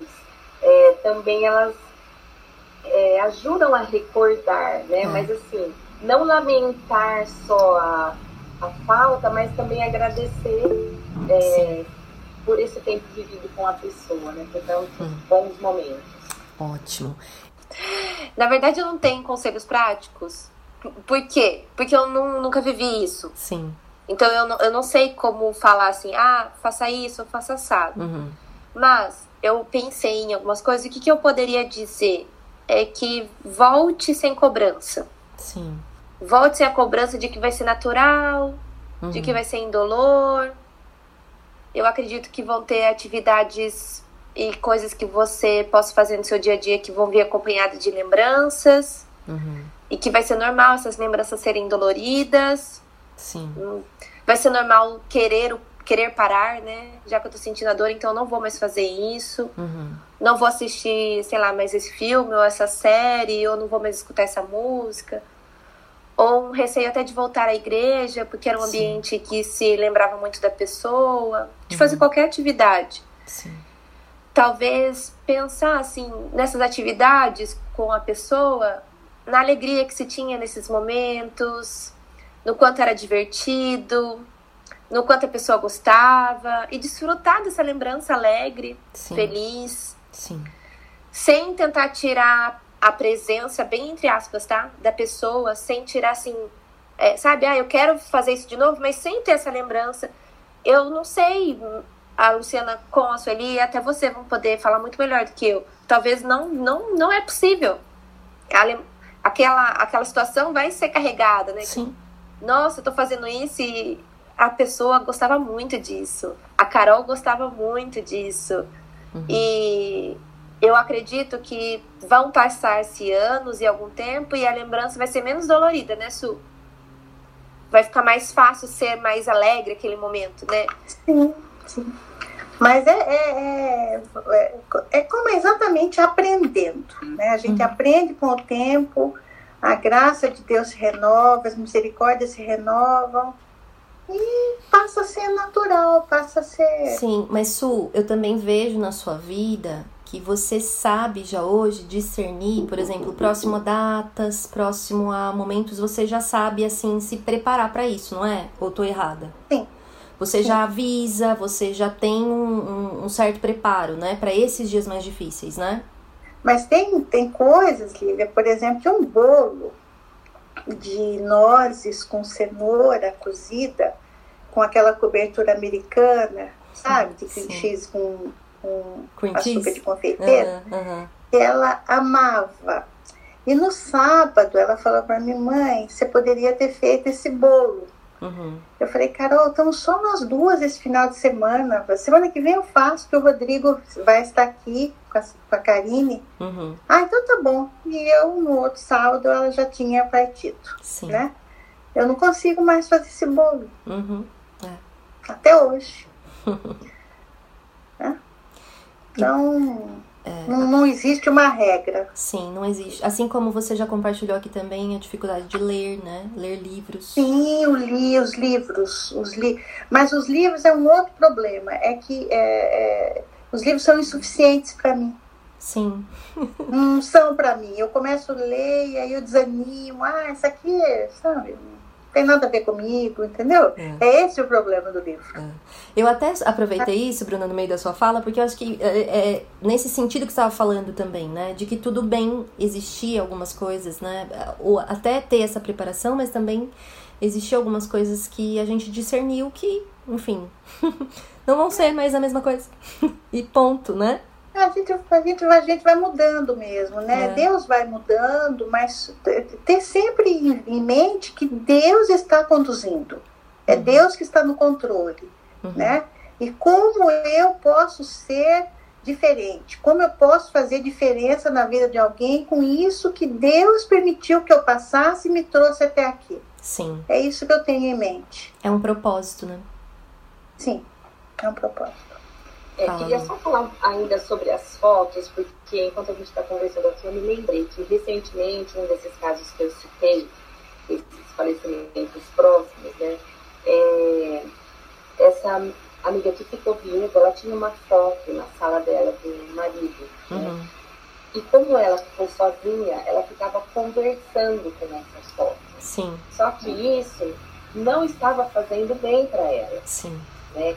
é, também elas é, ajudam a recordar, né? É. Mas assim não lamentar só a, a falta, mas também agradecer é, por esse tempo vivido com a pessoa, né? Então, hum. bons momentos. Ótimo. Na verdade, eu não tenho conselhos práticos. Por quê? Porque eu não, nunca vivi isso. Sim. Então eu não, eu não sei como falar assim, ah, faça isso, faça assado. Uhum. Mas eu pensei em algumas coisas. O que, que eu poderia dizer? É que volte sem cobrança. Sim volte a cobrança de que vai ser natural, uhum. de que uhum. vai ser indolor. Eu acredito que vão ter atividades e coisas que você possa fazer no seu dia a dia que vão vir acompanhadas de lembranças. Uhum. E que vai ser normal essas lembranças serem doloridas. Sim. Hum. Vai ser normal querer querer parar, né? Já que eu tô sentindo a dor, então eu não vou mais fazer isso. Uhum. Não vou assistir, sei lá, mais esse filme ou essa série, ou não vou mais escutar essa música ou um receio até de voltar à igreja, porque era um Sim. ambiente que se lembrava muito da pessoa, de uhum. fazer qualquer atividade. Sim. Talvez pensar assim nessas atividades com a pessoa, na alegria que se tinha nesses momentos, no quanto era divertido, no quanto a pessoa gostava e desfrutar dessa lembrança alegre, Sim. feliz. Sim. Sem tentar tirar a presença, bem entre aspas, tá? Da pessoa, sem tirar assim, é, sabe? Ah, eu quero fazer isso de novo, mas sem ter essa lembrança. Eu não sei, a Luciana com a Sueli, até você vão poder falar muito melhor do que eu. Talvez não, não, não é possível. Aquela, aquela situação vai ser carregada, né? Sim. Nossa, eu tô fazendo isso e a pessoa gostava muito disso. A Carol gostava muito disso. Uhum. E eu acredito que vão passar-se anos e algum tempo e a lembrança vai ser menos dolorida, né, Su? Vai ficar mais fácil ser mais alegre aquele momento, né? Sim, sim. Mas é, é, é, é como exatamente aprendendo, né? A gente uhum. aprende com o tempo, a graça de Deus se renova, as misericórdias se renovam e passa a ser natural, passa a ser. Sim, mas Su, eu também vejo na sua vida que você sabe já hoje discernir, por exemplo, próximo a datas, próximo a momentos, você já sabe assim se preparar para isso, não é? Ou tô errada? Sim. Você Sim. já avisa, você já tem um, um, um certo preparo, né, para esses dias mais difíceis, né? Mas tem, tem coisas, Lívia, por exemplo, um bolo de nozes com cenoura cozida, com aquela cobertura americana, sabe? De cream cheese com com Cream açúcar de confeiteiro, uhum, uhum. ela amava. E no sábado ela falou para mim, mãe, você poderia ter feito esse bolo. Uhum. Eu falei, Carol, estamos só nós duas esse final de semana. Semana que vem eu faço, que o Rodrigo vai estar aqui com a, com a Karine. Uhum. Ah, então tá bom. E eu, no outro sábado, ela já tinha partido. Sim. Né? Eu não consigo mais fazer esse bolo. Uhum. É. Até hoje. Então, É, não, não, existe uma regra. Sim, não existe. Assim como você já compartilhou aqui também a dificuldade de ler, né? Ler livros. Sim, eu li os livros. Os li... Mas os livros é um outro problema. É que é, é... os livros são insuficientes para mim. Sim. não são para mim. Eu começo a ler e aí eu desanimo. Ah, isso aqui, sabe? Tem nada a ver comigo, entendeu? É, é esse o problema do livro. É. Eu até aproveitei isso, Bruna, no meio da sua fala, porque eu acho que é, é nesse sentido que você estava falando também, né? De que tudo bem existir algumas coisas, né? Ou até ter essa preparação, mas também existir algumas coisas que a gente discerniu que, enfim, não vão ser mais a mesma coisa. e ponto, né? A gente, a gente, a gente vai mudando mesmo, né? É. Deus vai mudando, mas ter sempre em mente que Deus está conduzindo. É uhum. Deus que está no controle, uhum. né? E como eu posso ser diferente? Como eu posso fazer diferença na vida de alguém com isso que Deus permitiu que eu passasse e me trouxe até aqui? Sim. É isso que eu tenho em mente. É um propósito, né? Sim, é um propósito. É, queria só falar ainda sobre as fotos, porque enquanto a gente está conversando aqui, eu me lembrei que recentemente, um desses casos que eu citei, esses falecimentos próximos, né, é, essa amiga que ficou viúva, ela tinha uma foto na sala dela do marido, né? uhum. né? E como ela ficou sozinha, ela ficava conversando com essas fotos. Sim. Só que isso não estava fazendo bem para ela. Sim. Né?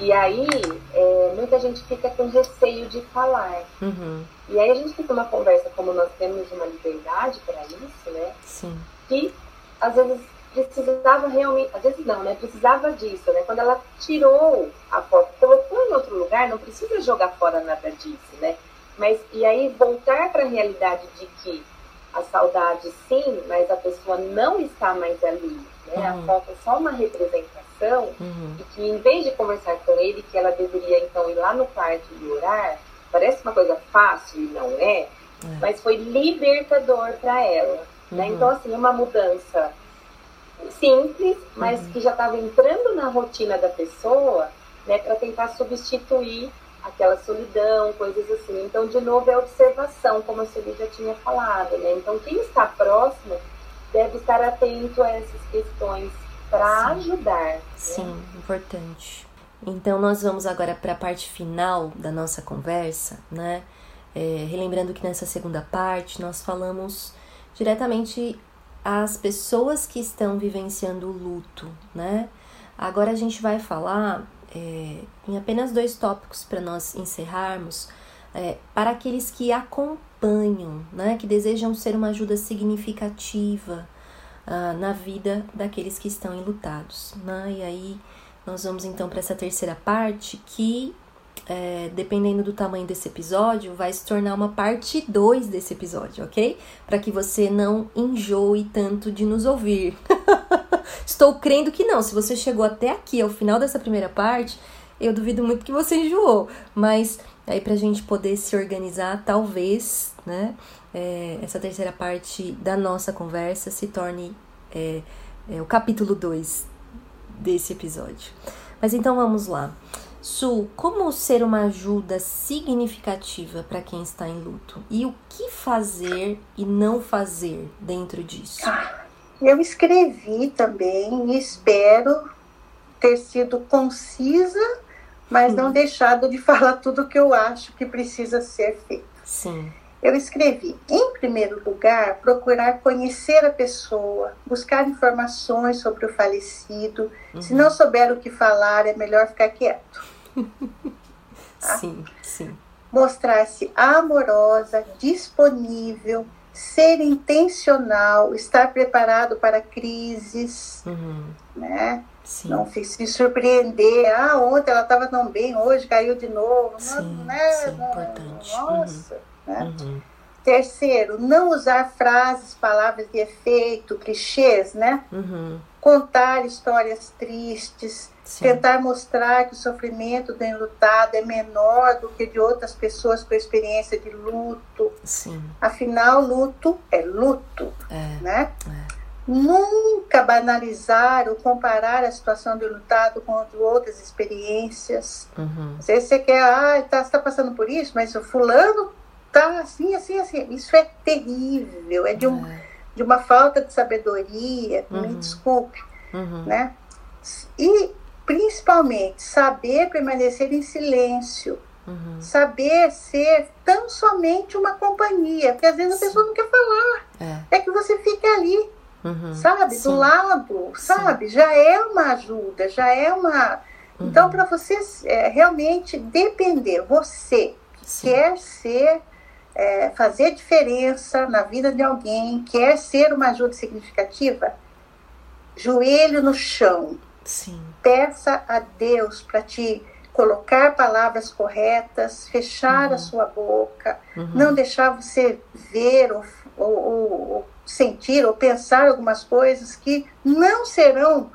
E aí, é, muita gente fica com receio de falar. Uhum. E aí a gente fica uma conversa, como nós temos uma liberdade para isso, né? Sim. Que às vezes precisava realmente, às vezes não, né? Precisava disso, né? Quando ela tirou a foto, colocou em outro lugar, não precisa jogar fora nada disso, né? Mas e aí voltar para a realidade de que a saudade sim, mas a pessoa não está mais ali, né? Uhum. A foto é só uma representação uhum. e que em vez de conversar com ele, que ela deveria então ir lá no quarto e orar, parece uma coisa fácil e não é, é. mas foi libertador para ela. Né? Uhum. Então, assim, uma mudança simples, mas uhum. que já estava entrando na rotina da pessoa, né, para tentar substituir aquela solidão, coisas assim. Então, de novo, é observação, como a Sueli já tinha falado, né? Então, quem está próximo deve estar atento a essas questões para ajudar. Sim, né? importante. Então nós vamos agora para a parte final da nossa conversa, né? É, relembrando que nessa segunda parte nós falamos diretamente às pessoas que estão vivenciando o luto, né? Agora a gente vai falar é, em apenas dois tópicos para nós encerrarmos, é, para aqueles que acompanham, né? Que desejam ser uma ajuda significativa uh, na vida daqueles que estão enlutados. Né? E aí nós vamos então para essa terceira parte que, é, dependendo do tamanho desse episódio, vai se tornar uma parte 2 desse episódio, ok? Para que você não enjoe tanto de nos ouvir. Estou crendo que não. Se você chegou até aqui, ao final dessa primeira parte, eu duvido muito que você enjoou. Mas aí, para a gente poder se organizar, talvez, né? é, essa terceira parte da nossa conversa se torne é, é, o capítulo 2 desse episódio. Mas então vamos lá. Su, como ser uma ajuda significativa para quem está em luto? E o que fazer e não fazer dentro disso? Eu escrevi também e espero ter sido concisa, mas não deixado de falar tudo o que eu acho que precisa ser feito. Sim. Eu escrevi, em primeiro lugar, procurar conhecer a pessoa, buscar informações sobre o falecido. Uhum. Se não souber o que falar, é melhor ficar quieto. tá? Sim, sim. Mostrar-se amorosa, disponível, ser intencional, estar preparado para crises, uhum. né? Sim. Não se surpreender. Ah, ontem ela estava tão bem, hoje caiu de novo. Sim, não, né? sim, importante. Nossa. Uhum. Né? Uhum. Terceiro, não usar frases, palavras de efeito, clichês, né? Uhum. Contar histórias tristes, Sim. tentar mostrar que o sofrimento do enlutado é menor do que de outras pessoas com experiência de luto. Sim. Afinal, luto é luto, é. né? É. nunca banalizar ou comparar a situação do lutado com outras experiências. Uhum. Às vezes você quer, ah, tá, você está passando por isso, mas o fulano tá assim, assim, assim. Isso é terrível, é de, um, é. de uma falta de sabedoria, uhum. me desculpe, uhum. né? E principalmente saber permanecer em silêncio. Uhum. Saber ser tão somente uma companhia, porque às vezes a pessoa não quer falar. É, é que você fica ali Uhum, sabe? Sim. Do lado, sabe? Sim. Já é uma ajuda, já é uma. Uhum. Então, para você é, realmente depender, você sim. quer ser, é, fazer diferença na vida de alguém, quer ser uma ajuda significativa, joelho no chão. Sim. Peça a Deus para te colocar palavras corretas, fechar uhum. a sua boca, uhum. não deixar você ver ou, ou, ou, sentir ou pensar algumas coisas que não serão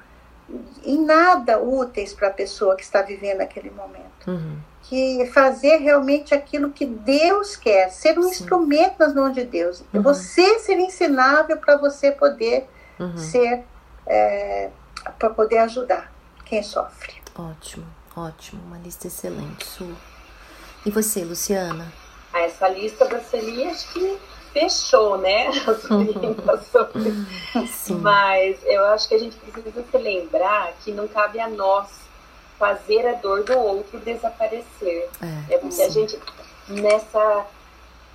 em nada úteis para a pessoa que está vivendo aquele momento. Uhum. Que fazer realmente aquilo que Deus quer, ser um Sim. instrumento nas mãos de Deus. Uhum. Você ser ensinável para você poder uhum. ser, é, para poder ajudar quem sofre. Ótimo, ótimo. Uma lista excelente, Su. E você, Luciana? Ah, essa lista da Celi, acho que fechou, né, as orientações. Mas eu acho que a gente precisa se lembrar que não cabe a nós fazer a dor do outro desaparecer. É, é porque sim. a gente, nessa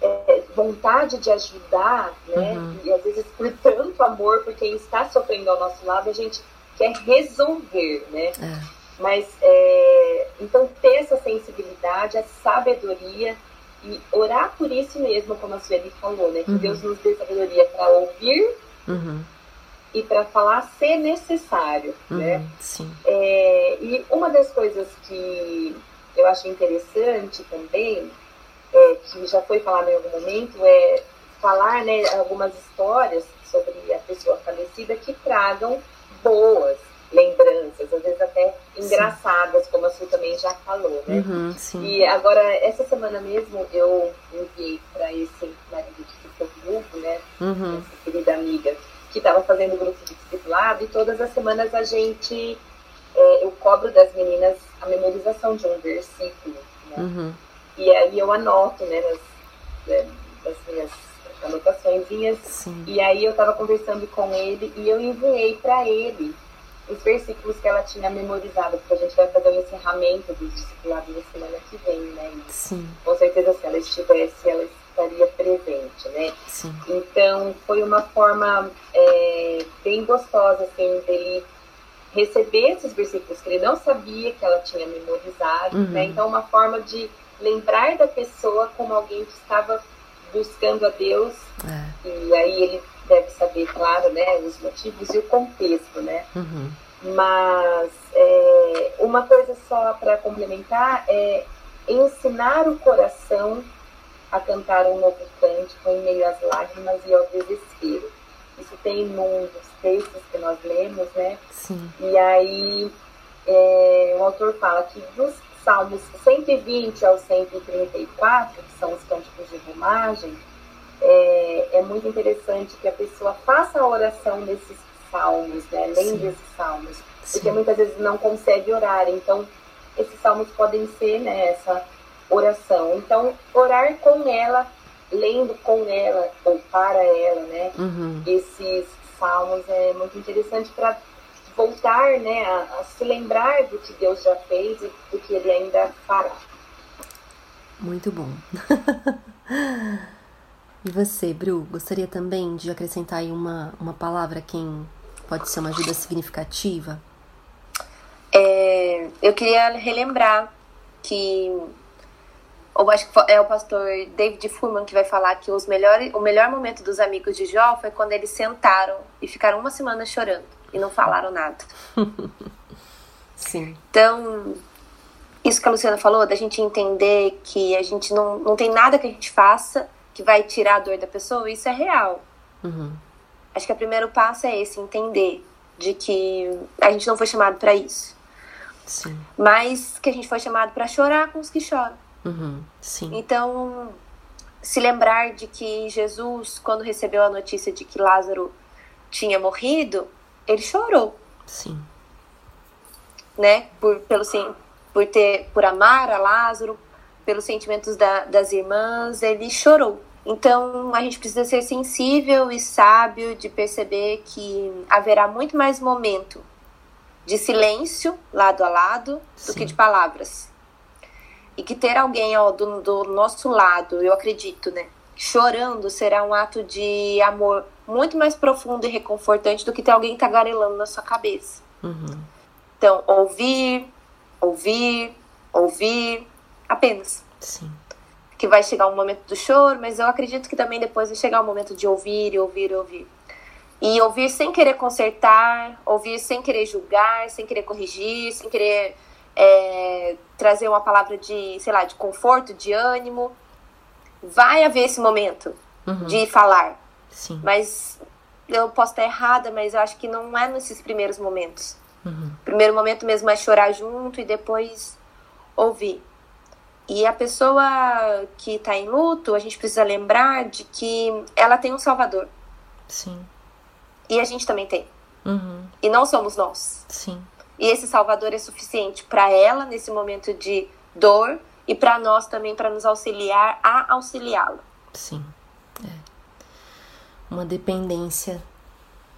é, vontade de ajudar, né, uhum. e às vezes por tanto amor por quem está sofrendo ao nosso lado, a gente quer resolver, né? É. Mas, é, então, ter essa sensibilidade, a sabedoria e orar por isso mesmo, como a Sueli falou, né? Que uhum. Deus nos dê sabedoria para ouvir uhum. e para falar se necessário, uhum. né? Sim. É, e uma das coisas que eu acho interessante também, é, que já foi falado em algum momento, é falar né, algumas histórias sobre a pessoa falecida que tragam boas lembranças, às vezes até engraçadas, sim. como a Su também já falou, né? Uhum, e agora, essa semana mesmo, eu enviei para esse marido ficou viúvo, né? Uhum. Essa querida amiga, que estava fazendo grupo de discipulado, e todas as semanas a gente, é, eu cobro das meninas a memorização de um versículo, né? Uhum. E aí eu anoto, né, nas, né, nas minhas anotações, e aí eu estava conversando com ele e eu enviei para ele os versículos que ela tinha memorizado, porque a gente vai fazer o encerramento do discipulado na semana que vem, né? E, Sim. Com certeza, se ela estivesse, ela estaria presente, né? Sim. Então, foi uma forma é, bem gostosa, assim, dele receber esses versículos que ele não sabia que ela tinha memorizado, uhum. né? Então, uma forma de lembrar da pessoa como alguém que estava buscando a Deus, é. e aí ele deve saber, claro, né, os motivos e o contexto, né? Uhum. Mas é, uma coisa só para complementar é ensinar o coração a cantar um novo cântico em meio às lágrimas e ao desespero. Isso tem num dos textos que nós lemos, né? Sim. E aí é, o autor fala que dos Salmos 120 ao 134, que são os cânticos de romagem, é, é muito interessante que a pessoa faça a oração nesses salmos, né? Lembre esses salmos. Sim. Porque muitas vezes não consegue orar. Então, esses salmos podem ser né, essa oração. Então, orar com ela, lendo com ela ou para ela, né? Uhum. Esses salmos é muito interessante para voltar, né, a, a, se lembrar do que Deus já fez e do que Ele ainda fará. Muito bom. E você, Bru, gostaria também de acrescentar aí uma, uma palavra quem pode ser uma ajuda significativa? É, eu queria relembrar que eu acho que é o pastor David Furman que vai falar que os melhores, o melhor momento dos amigos de Jó foi quando eles sentaram e ficaram uma semana chorando e não falaram nada. Sim. Então, isso que a Luciana falou, da gente entender que a gente não, não tem nada que a gente faça que vai tirar a dor da pessoa, isso é real. Uhum. Acho que o primeiro passo é esse, entender de que a gente não foi chamado para isso. Sim. Mas que a gente foi chamado para chorar com os que choram. Uhum. Sim. Então, se lembrar de que Jesus, quando recebeu a notícia de que Lázaro tinha morrido, ele chorou. Sim. Né? Por, pelo, por, ter, por amar a Lázaro, pelos sentimentos da, das irmãs, ele chorou. Então a gente precisa ser sensível e sábio de perceber que haverá muito mais momento de silêncio lado a lado Sim. do que de palavras. E que ter alguém ó, do, do nosso lado, eu acredito, né? Chorando será um ato de amor muito mais profundo e reconfortante do que ter alguém tagarelando na sua cabeça. Uhum. Então, ouvir, ouvir, ouvir, apenas. Sim. Que vai chegar um momento do choro, mas eu acredito que também depois vai chegar o um momento de ouvir, ouvir, ouvir. E ouvir sem querer consertar, ouvir sem querer julgar, sem querer corrigir, sem querer é, trazer uma palavra de, sei lá, de conforto, de ânimo. Vai haver esse momento uhum. de falar. Sim. Mas eu posso estar errada, mas eu acho que não é nesses primeiros momentos. Uhum. Primeiro momento mesmo é chorar junto e depois ouvir. E a pessoa que está em luto, a gente precisa lembrar de que ela tem um salvador. Sim. E a gente também tem. Uhum. E não somos nós. Sim. E esse Salvador é suficiente para ela nesse momento de dor e para nós também para nos auxiliar a auxiliá-la. Sim. É. Uma dependência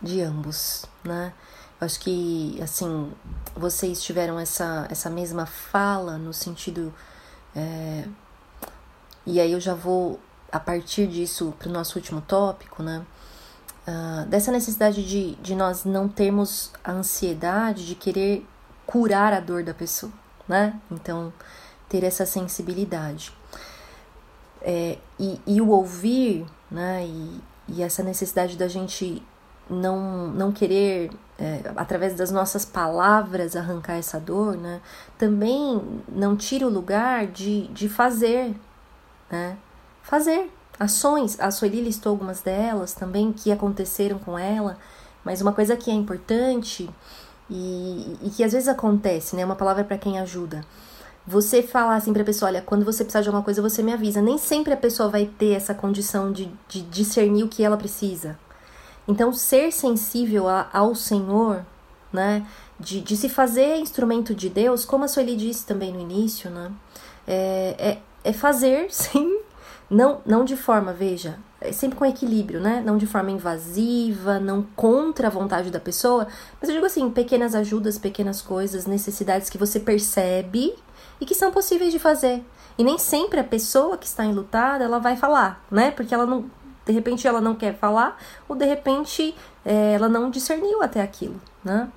de ambos, né? Eu acho que assim vocês tiveram essa essa mesma fala no sentido é, e aí eu já vou a partir disso para o nosso último tópico, né? uh, dessa necessidade de, de nós não termos a ansiedade de querer curar a dor da pessoa, né? Então, ter essa sensibilidade. É, e, e o ouvir, né? E, e essa necessidade da gente não, não querer, é, através das nossas palavras, arrancar essa dor, né? Também não tira o lugar de, de fazer, né? Fazer, ações. A Sueli listou algumas delas também que aconteceram com ela, mas uma coisa que é importante e, e que às vezes acontece, né? Uma palavra para quem ajuda. Você falar assim pra pessoa, olha, quando você precisar de alguma coisa, você me avisa. Nem sempre a pessoa vai ter essa condição de, de discernir o que ela precisa. Então, ser sensível a, ao Senhor, né? De, de se fazer instrumento de Deus, como a Sueli disse também no início, né? É, é, é fazer sem não, não de forma, veja, é sempre com equilíbrio, né? Não de forma invasiva, não contra a vontade da pessoa, mas eu digo assim, pequenas ajudas, pequenas coisas, necessidades que você percebe e que são possíveis de fazer. E nem sempre a pessoa que está enlutada, ela vai falar, né? Porque ela não, de repente ela não quer falar, ou de repente é, ela não discerniu até aquilo, né?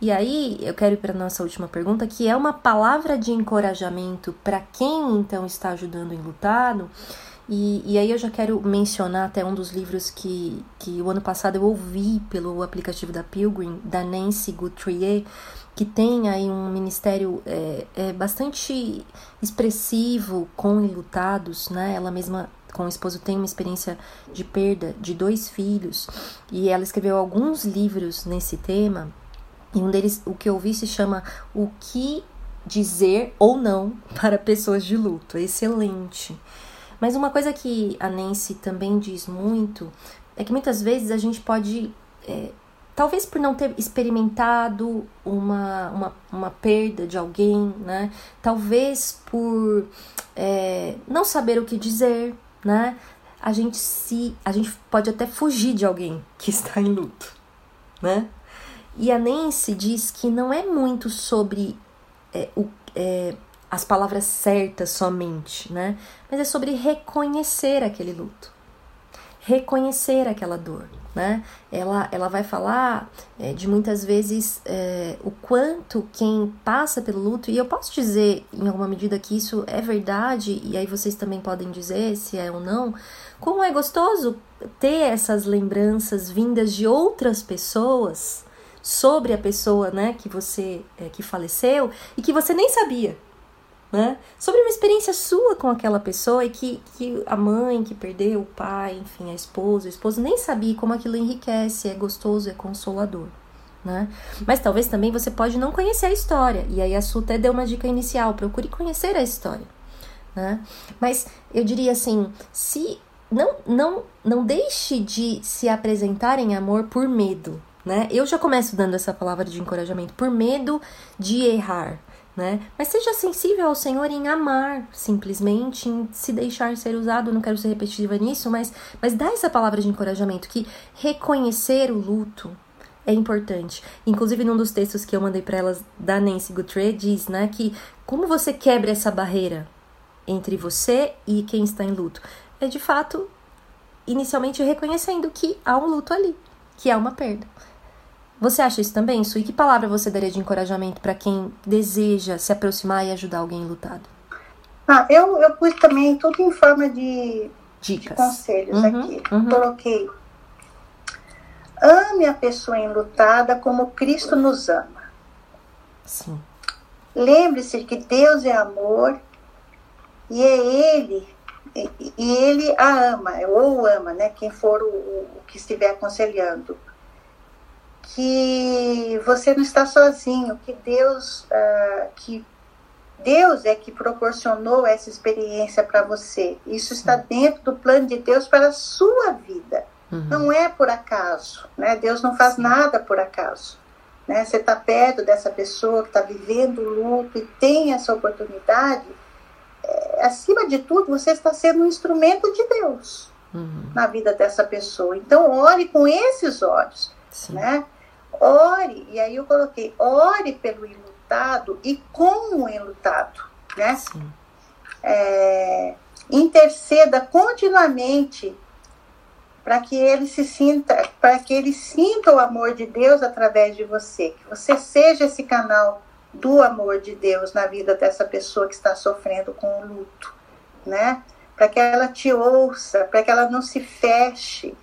E aí eu quero ir para nossa última pergunta, que é uma palavra de encorajamento para quem então está ajudando o enlutado. E, e aí eu já quero mencionar até um dos livros que, que o ano passado eu ouvi pelo aplicativo da Pilgrim, da Nancy Guthrie, que tem aí um ministério é, é bastante expressivo com enlutados, né? Ela mesma com o esposo tem uma experiência de perda de dois filhos e ela escreveu alguns livros nesse tema e um deles, o que eu ouvi, se chama O que dizer ou não para pessoas de luto. É excelente. Mas uma coisa que a Nancy também diz muito é que muitas vezes a gente pode, é, talvez por não ter experimentado uma, uma, uma perda de alguém, né? Talvez por é, não saber o que dizer, né? A gente se, a gente pode até fugir de alguém que está em luto, né? E a Nancy diz que não é muito sobre é, o, é, as palavras certas somente, né? Mas é sobre reconhecer aquele luto, reconhecer aquela dor, né? Ela, ela vai falar é, de muitas vezes é, o quanto quem passa pelo luto, e eu posso dizer em alguma medida que isso é verdade, e aí vocês também podem dizer se é ou não, como é gostoso ter essas lembranças vindas de outras pessoas sobre a pessoa, né, que você é, que faleceu e que você nem sabia, né? Sobre uma experiência sua com aquela pessoa e que, que a mãe que perdeu, o pai, enfim, a esposa, o esposo nem sabia como aquilo enriquece, é gostoso, é consolador. Né? Mas talvez também você pode não conhecer a história. E aí a Su até deu uma dica inicial, procure conhecer a história. Né? Mas eu diria assim, se não, não, não deixe de se apresentar em amor por medo, né? Eu já começo dando essa palavra de encorajamento por medo de errar, né? Mas seja sensível ao Senhor em amar, simplesmente, em se deixar ser usado. Não quero ser repetitiva nisso, mas, mas dá essa palavra de encorajamento que reconhecer o luto é importante. Inclusive, num dos textos que eu mandei para elas da Nancy Guthrie, diz, né, que como você quebra essa barreira entre você e quem está em luto? É de fato, inicialmente reconhecendo que há um luto ali, que há uma perda. Você acha isso também, Su? E que palavra você daria de encorajamento para quem deseja se aproximar e ajudar alguém lutado? Ah, eu, eu pus também tudo em forma de, Dicas. de conselhos uhum, aqui. Uhum. Coloquei. Ame a pessoa enlutada como Cristo nos ama. Sim. Lembre-se que Deus é amor e é Ele, e, Ele a ama, ou ama, né? Quem for o, o que estiver aconselhando que você não está sozinho, que Deus, uh, que Deus é que proporcionou essa experiência para você. Isso está dentro do plano de Deus para a sua vida. Uhum. Não é por acaso, né? Deus não faz nada por acaso. Né? Você está perto dessa pessoa que está vivendo o luto e tem essa oportunidade. É, acima de tudo, você está sendo um instrumento de Deus uhum. na vida dessa pessoa. Então, ore com esses olhos, Sim. né? Ore, e aí eu coloquei, ore pelo enlutado e com o enlutado, né? É, interceda continuamente para que ele se sinta, para que ele sinta o amor de Deus através de você, que você seja esse canal do amor de Deus na vida dessa pessoa que está sofrendo com o luto, né? Para que ela te ouça, para que ela não se feche,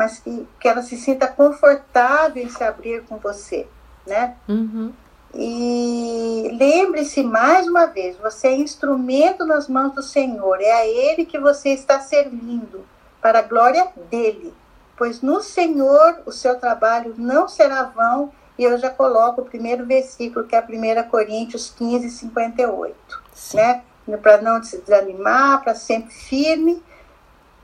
mas que, que ela se sinta confortável em se abrir com você, né? Uhum. E lembre-se mais uma vez, você é instrumento nas mãos do Senhor, é a Ele que você está servindo, para a glória dele. Pois no Senhor o seu trabalho não será vão, e eu já coloco o primeiro versículo, que é 1 Coríntios 15, 58. Sim. Né? Para não se desanimar, para sempre firme,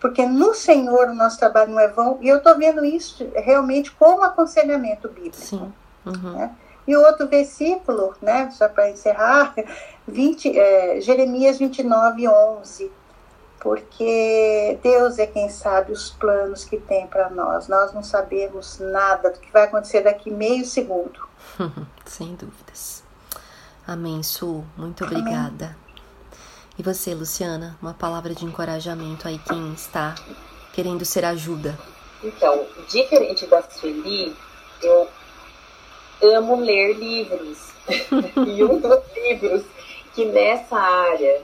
porque no Senhor o nosso trabalho não é vão, e eu estou vendo isso realmente como aconselhamento bíblico. Sim. Uhum. Né? E o outro versículo, né, só para encerrar, 20, é, Jeremias 29, 11. Porque Deus é quem sabe os planos que tem para nós. Nós não sabemos nada do que vai acontecer daqui meio segundo. Sem dúvidas. Amém, Su. Muito obrigada. Amém. E você, Luciana, uma palavra de encorajamento aí quem está querendo ser ajuda. Então, diferente da Sueli, eu amo ler livros. e um dos livros que nessa área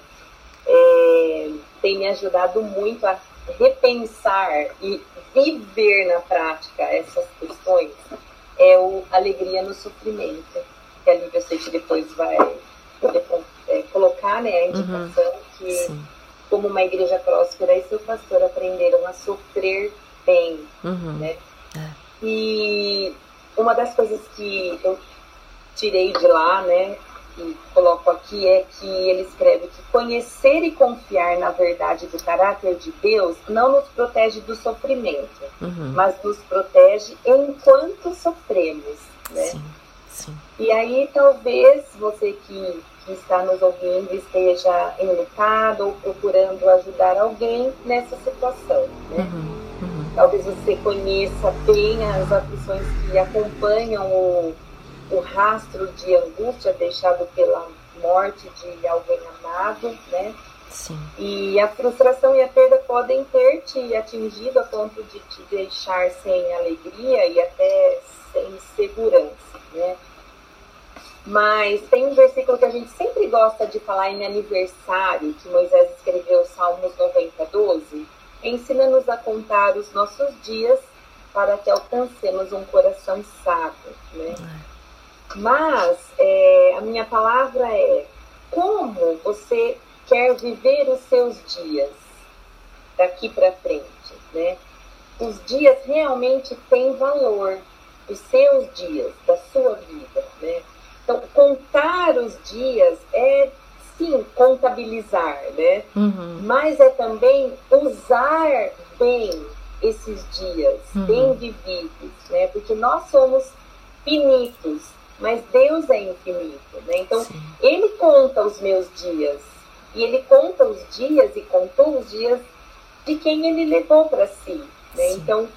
é, tem me ajudado muito a repensar e viver na prática essas questões é o Alegria no Sofrimento, que a Lívia sei que depois vai poder é, colocar né, a indicação uhum. que, Sim. como uma igreja próspera e seu pastor aprenderam a sofrer bem. Uhum. Né? É. E uma das coisas que eu tirei de lá, né, e coloco aqui, é que ele escreve que conhecer e confiar na verdade do caráter de Deus não nos protege do sofrimento, uhum. mas nos protege enquanto sofremos. E aí talvez você que que está nos ouvindo esteja enlutado ou procurando ajudar alguém nessa situação. Né? Uhum, uhum. Talvez você conheça bem as aflições que acompanham o, o rastro de angústia deixado pela morte de alguém amado, né? Sim. E a frustração e a perda podem ter te atingido a ponto de te deixar sem alegria e até sem segurança, né? Mas tem um versículo que a gente sempre gosta de falar em aniversário, que Moisés escreveu, Salmos 90, 12. Ensina-nos a contar os nossos dias para que alcancemos um coração sábio. Né? Mas é, a minha palavra é como você quer viver os seus dias daqui para frente, né? Os dias realmente têm valor, os seus dias da sua vida, né? Então, contar os dias é sim contabilizar, né? Uhum. Mas é também usar bem esses dias, uhum. bem vividos, né? Porque nós somos finitos, mas Deus é infinito, né? Então, Sim. Ele conta os meus dias, e Ele conta os dias e contou os dias de quem Ele levou para si, né? Então,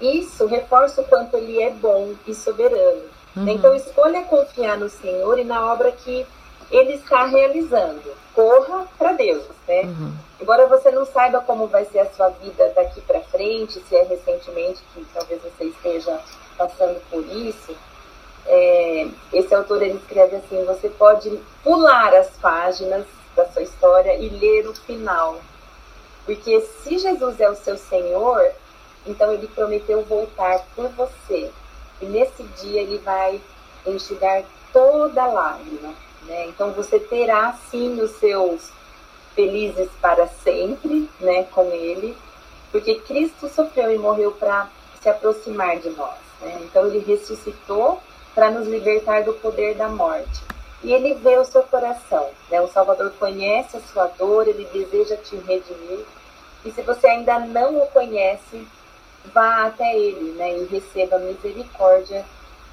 isso reforça o quanto Ele é bom e soberano. Uhum. Então, escolha confiar no Senhor e na obra que Ele está realizando. Corra para Deus, né? Uhum. Embora você não saiba como vai ser a sua vida daqui para frente, se é recentemente que talvez você esteja passando por isso, é, esse autor ele escreve assim: você pode pular as páginas da sua história e ler o final, porque se Jesus é o seu Senhor, então ele prometeu voltar por você e nesse dia ele vai enxugar toda lágrima. Né? Então você terá sim os seus felizes para sempre né, com ele, porque Cristo sofreu e morreu para se aproximar de nós. Né? Então ele ressuscitou para nos libertar do poder da morte. E ele vê o seu coração. Né? O Salvador conhece a sua dor, ele deseja te redimir. E se você ainda não o conhece, vá até ele né, e receba misericórdia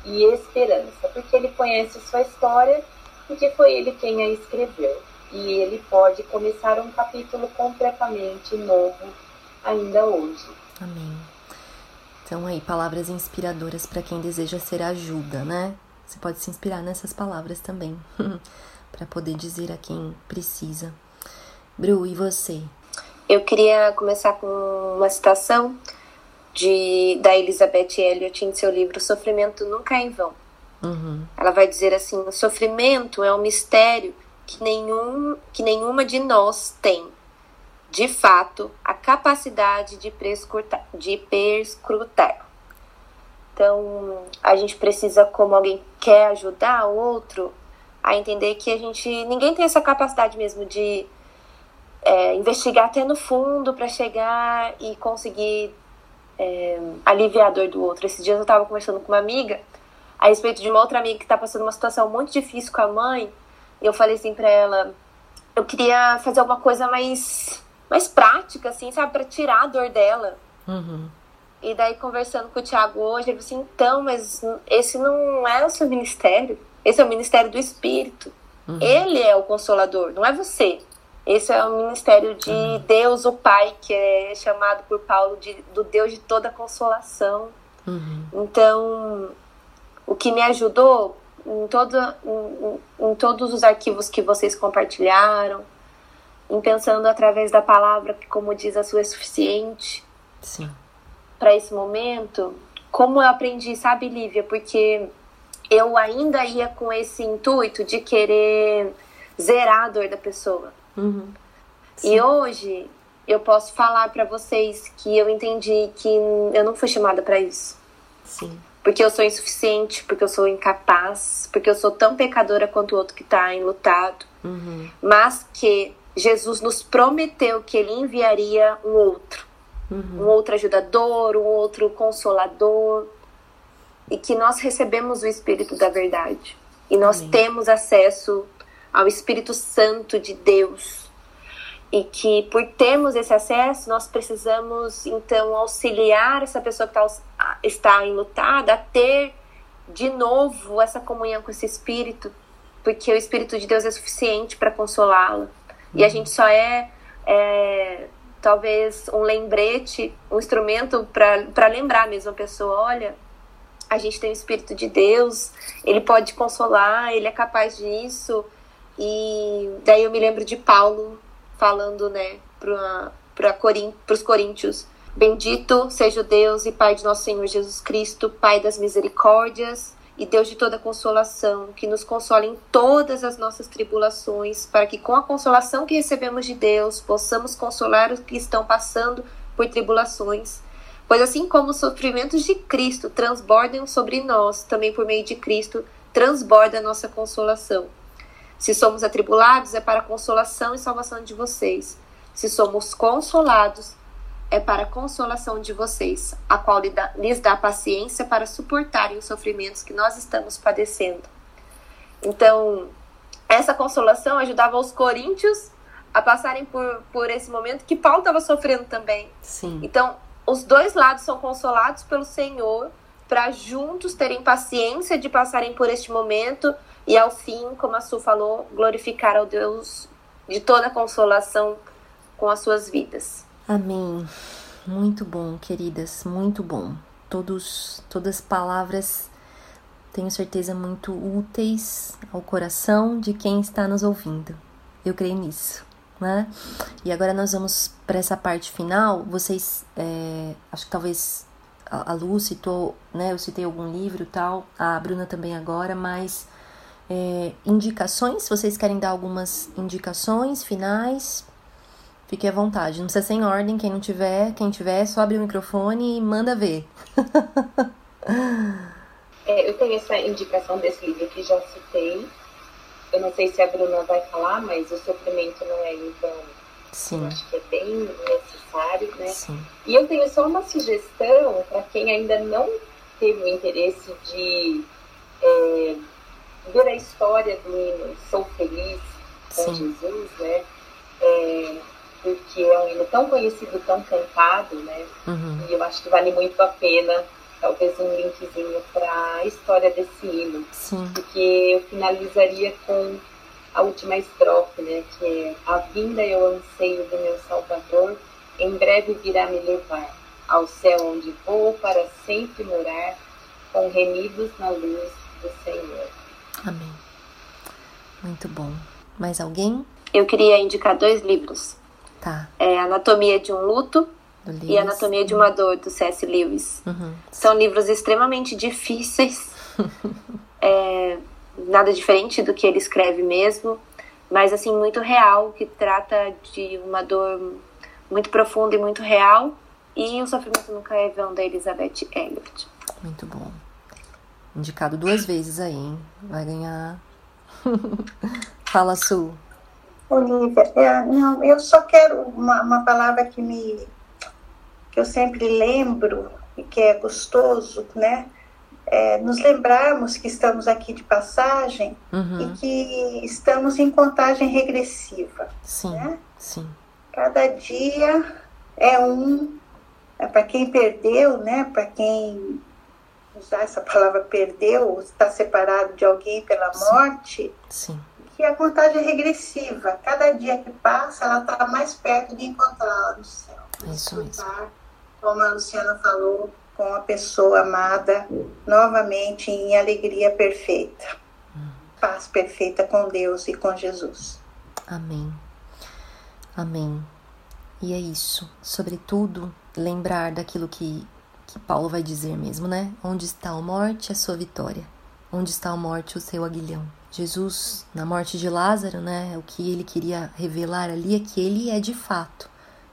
e esperança, porque ele conhece sua história, porque foi ele quem a escreveu. E ele pode começar um capítulo completamente novo ainda hoje. Amém. Então aí, palavras inspiradoras para quem deseja ser ajuda, né? Você pode se inspirar nessas palavras também, para poder dizer a quem precisa. Bru, e você? Eu queria começar com uma citação de, da Elizabeth Elliot em seu livro Sofrimento Nunca é em Vão. Uhum. Ela vai dizer assim: o sofrimento é um mistério que, nenhum, que nenhuma de nós tem, de fato, a capacidade de perscrutar. De perscrutar. Então, a gente precisa, como alguém quer ajudar o outro, a entender que a gente. ninguém tem essa capacidade mesmo de é, investigar até no fundo para chegar e conseguir é, aliviar a dor do outro. Esses dias eu estava conversando com uma amiga a respeito de uma outra amiga que está passando uma situação muito difícil com a mãe. E eu falei assim para ela: eu queria fazer alguma coisa mais, mais prática, assim, sabe, para tirar a dor dela. Uhum. E daí, conversando com o Thiago hoje, ele disse: assim, então, mas esse não é o seu ministério, esse é o ministério do Espírito. Uhum. Ele é o consolador, não é você. Esse é o ministério de uhum. Deus, o Pai, que é chamado por Paulo de, do Deus de toda consolação. Uhum. Então, o que me ajudou em, todo, em, em, todos os arquivos que vocês compartilharam, em pensando através da palavra, que, como diz a sua, é suficiente. Para esse momento, como eu aprendi, sabe, Lívia? Porque eu ainda ia com esse intuito de querer zerar a dor da pessoa. Uhum. E hoje eu posso falar para vocês que eu entendi que eu não fui chamada para isso. Sim. Porque eu sou insuficiente, porque eu sou incapaz, porque eu sou tão pecadora quanto o outro que está enlutado. Uhum. Mas que Jesus nos prometeu que ele enviaria um outro. Uhum. Um outro ajudador, um outro consolador. E que nós recebemos o Espírito da Verdade. E nós Amém. temos acesso ao Espírito Santo de Deus. E que por termos esse acesso, nós precisamos então auxiliar essa pessoa que está, está enlutada a ter de novo essa comunhão com esse Espírito, porque o Espírito de Deus é suficiente para consolá-la. E a uhum. gente só é, é talvez um lembrete, um instrumento para lembrar mesmo a pessoa: olha, a gente tem o Espírito de Deus, ele pode consolar, ele é capaz disso. E daí eu me lembro de Paulo falando, né, para Corin os coríntios. Bendito seja o Deus e Pai de nosso Senhor Jesus Cristo, Pai das misericórdias e Deus de toda consolação, que nos consola em todas as nossas tribulações, para que com a consolação que recebemos de Deus possamos consolar os que estão passando por tribulações. Pois assim como os sofrimentos de Cristo transbordam sobre nós, também por meio de Cristo transborda a nossa consolação. Se somos atribulados, é para a consolação e salvação de vocês. Se somos consolados, é para a consolação de vocês, a qual lhes dá paciência para suportarem os sofrimentos que nós estamos padecendo. Então, essa consolação ajudava os coríntios a passarem por, por esse momento que Paulo estava sofrendo também. Sim. Então, os dois lados são consolados pelo Senhor para juntos terem paciência de passarem por este momento e ao fim, como a Su falou, glorificar ao Deus de toda consolação com as suas vidas. Amém. Muito bom, queridas, muito bom. Todos, todas palavras, tenho certeza, muito úteis ao coração de quem está nos ouvindo. Eu creio nisso, né? E agora nós vamos para essa parte final. Vocês, é, acho que talvez a Lu citou, né? Eu citei algum livro tal, a Bruna também agora, mas é, indicações, se vocês querem dar algumas indicações finais, fique à vontade. Não precisa ser em ordem, quem não tiver, quem tiver, só abre o microfone e manda ver. é, eu tenho essa indicação desse livro que já citei. Eu não sei se a Bruna vai falar, mas o sofrimento não é então. Sim. Acho que é bem necessário, né? Sim. E eu tenho só uma sugestão para quem ainda não teve o interesse de é, ver a história do hino Sou Feliz com Sim. Jesus, né? É, porque é um hino tão conhecido, tão cantado, né? Uhum. E eu acho que vale muito a pena, talvez um linkzinho para a história desse hino. Sim. Porque eu finalizaria com a última estrofe, né? Que é A vinda e o anseio do meu Salvador, em breve virá me levar ao céu onde vou para sempre morar, com remidos na luz do Senhor. Amém. Muito bom. Mais alguém? Eu queria indicar dois livros. Tá. É Anatomia de um Luto e Anatomia de uma Dor, do C.S. Lewis. Uhum. São livros extremamente difíceis. é, nada diferente do que ele escreve mesmo, mas assim, muito real, que trata de uma dor muito profunda e muito real. E O Sofrimento Nunca é Vão, da Elizabeth Elliot. Muito bom. Indicado duas vezes aí, hein? Vai ganhar. Fala, Su. Olivia, é, não, eu só quero uma, uma palavra que me que eu sempre lembro e que é gostoso, né? É, nos lembrarmos que estamos aqui de passagem uhum. e que estamos em contagem regressiva. Sim, né? sim. Cada dia é um, é para quem perdeu, né? Para quem usar essa palavra perdeu, está separado de alguém pela morte, Sim. que a contagem é regressiva. Cada dia que passa, ela está mais perto de encontrá-la no céu. Isso mesmo. Como a Luciana falou, com a pessoa amada novamente em alegria perfeita. Hum. Paz perfeita com Deus e com Jesus. Amém. Amém. E é isso. Sobretudo, lembrar daquilo que Paulo vai dizer mesmo, né? Onde está a morte, a sua vitória. Onde está a morte, o seu aguilhão. Jesus, na morte de Lázaro, né? O que ele queria revelar ali é que ele é de fato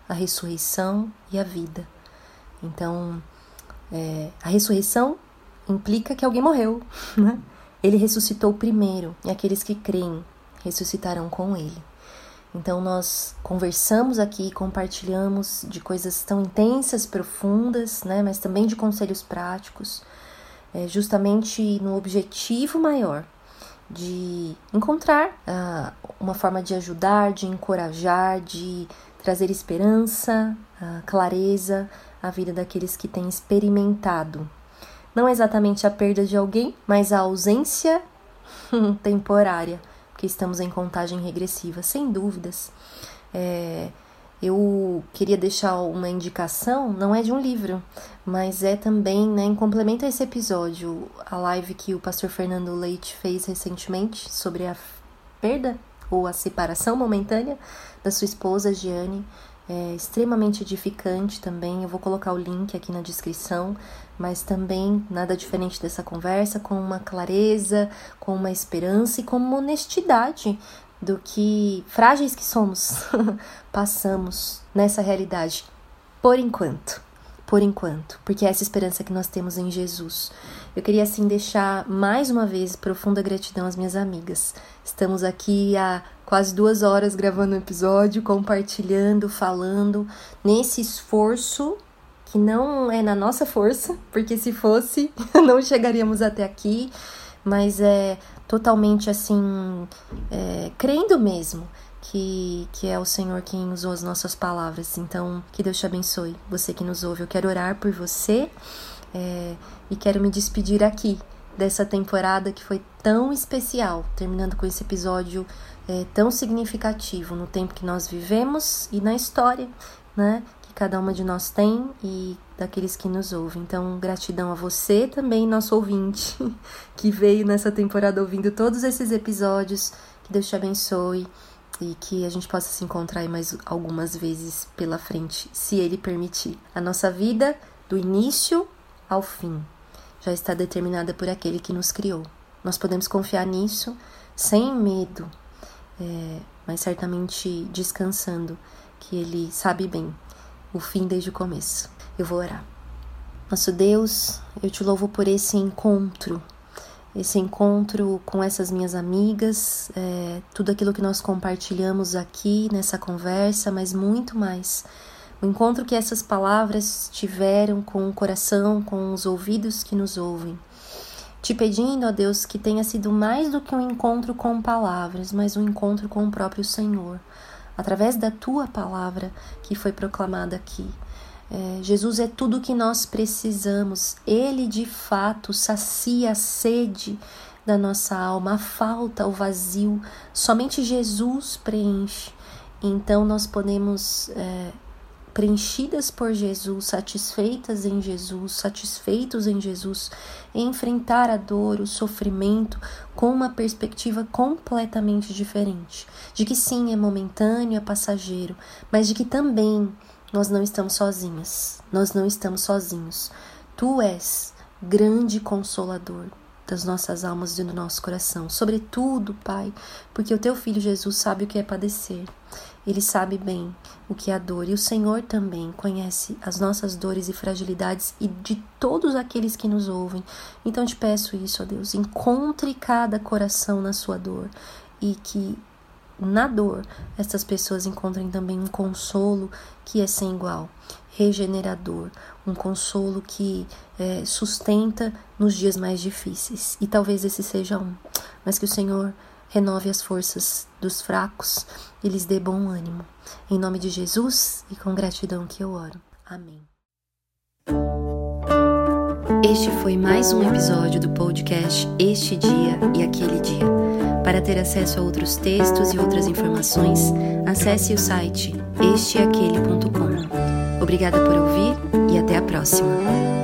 a ressurreição e a vida. Então, é, a ressurreição implica que alguém morreu, né? Ele ressuscitou primeiro, e aqueles que creem ressuscitarão com ele. Então nós conversamos aqui, compartilhamos de coisas tão intensas, profundas, né, mas também de conselhos práticos, é, justamente no objetivo maior de encontrar uh, uma forma de ajudar, de encorajar, de trazer esperança, uh, clareza à vida daqueles que têm experimentado. Não exatamente a perda de alguém, mas a ausência temporária porque estamos em contagem regressiva, sem dúvidas. É, eu queria deixar uma indicação, não é de um livro, mas é também, né, em complemento a esse episódio, a live que o pastor Fernando Leite fez recentemente sobre a perda ou a separação momentânea da sua esposa Giane é extremamente edificante também. Eu vou colocar o link aqui na descrição, mas também nada diferente dessa conversa, com uma clareza, com uma esperança e com uma honestidade do que frágeis que somos passamos nessa realidade por enquanto. Por enquanto, porque é essa esperança que nós temos em Jesus. Eu queria assim deixar mais uma vez profunda gratidão às minhas amigas. Estamos aqui há quase duas horas gravando o episódio, compartilhando, falando, nesse esforço que não é na nossa força, porque se fosse, não chegaríamos até aqui, mas é totalmente assim, é, crendo mesmo que, que é o Senhor quem usou as nossas palavras. Então, que Deus te abençoe, você que nos ouve. Eu quero orar por você é, e quero me despedir aqui dessa temporada que foi tão especial, terminando com esse episódio é, tão significativo no tempo que nós vivemos e na história, né? Cada uma de nós tem e daqueles que nos ouvem. Então, gratidão a você também, nosso ouvinte, que veio nessa temporada ouvindo todos esses episódios. Que Deus te abençoe e que a gente possa se encontrar mais algumas vezes pela frente, se Ele permitir. A nossa vida, do início ao fim, já está determinada por aquele que nos criou. Nós podemos confiar nisso sem medo, é, mas certamente descansando que Ele sabe bem o fim desde o começo. Eu vou orar. Nosso Deus, eu te louvo por esse encontro, esse encontro com essas minhas amigas, é, tudo aquilo que nós compartilhamos aqui nessa conversa, mas muito mais. O encontro que essas palavras tiveram com o coração, com os ouvidos que nos ouvem te pedindo, ó Deus, que tenha sido mais do que um encontro com palavras, mas um encontro com o próprio Senhor, através da tua palavra que foi proclamada aqui. É, Jesus é tudo o que nós precisamos, ele de fato sacia a sede da nossa alma, a falta, o vazio, somente Jesus preenche. Então nós podemos é, preenchidas por Jesus, satisfeitas em Jesus, satisfeitos em Jesus, enfrentar a dor, o sofrimento com uma perspectiva completamente diferente, de que sim, é momentâneo, é passageiro, mas de que também nós não estamos sozinhas, nós não estamos sozinhos. Tu és grande consolador das nossas almas e do nosso coração, sobretudo, Pai, porque o teu filho Jesus sabe o que é padecer. Ele sabe bem o que é a dor e o Senhor também conhece as nossas dores e fragilidades e de todos aqueles que nos ouvem. Então te peço isso, ó Deus, encontre cada coração na sua dor e que na dor essas pessoas encontrem também um consolo que é sem igual, regenerador, um consolo que é, sustenta nos dias mais difíceis. E talvez esse seja um, mas que o Senhor renove as forças dos fracos e lhes dê bom ânimo. Em nome de Jesus e com gratidão que eu oro. Amém. Este foi mais um episódio do podcast Este Dia e Aquele Dia. Para ter acesso a outros textos e outras informações, acesse o site esteaquele.com. Obrigada por ouvir e até a próxima.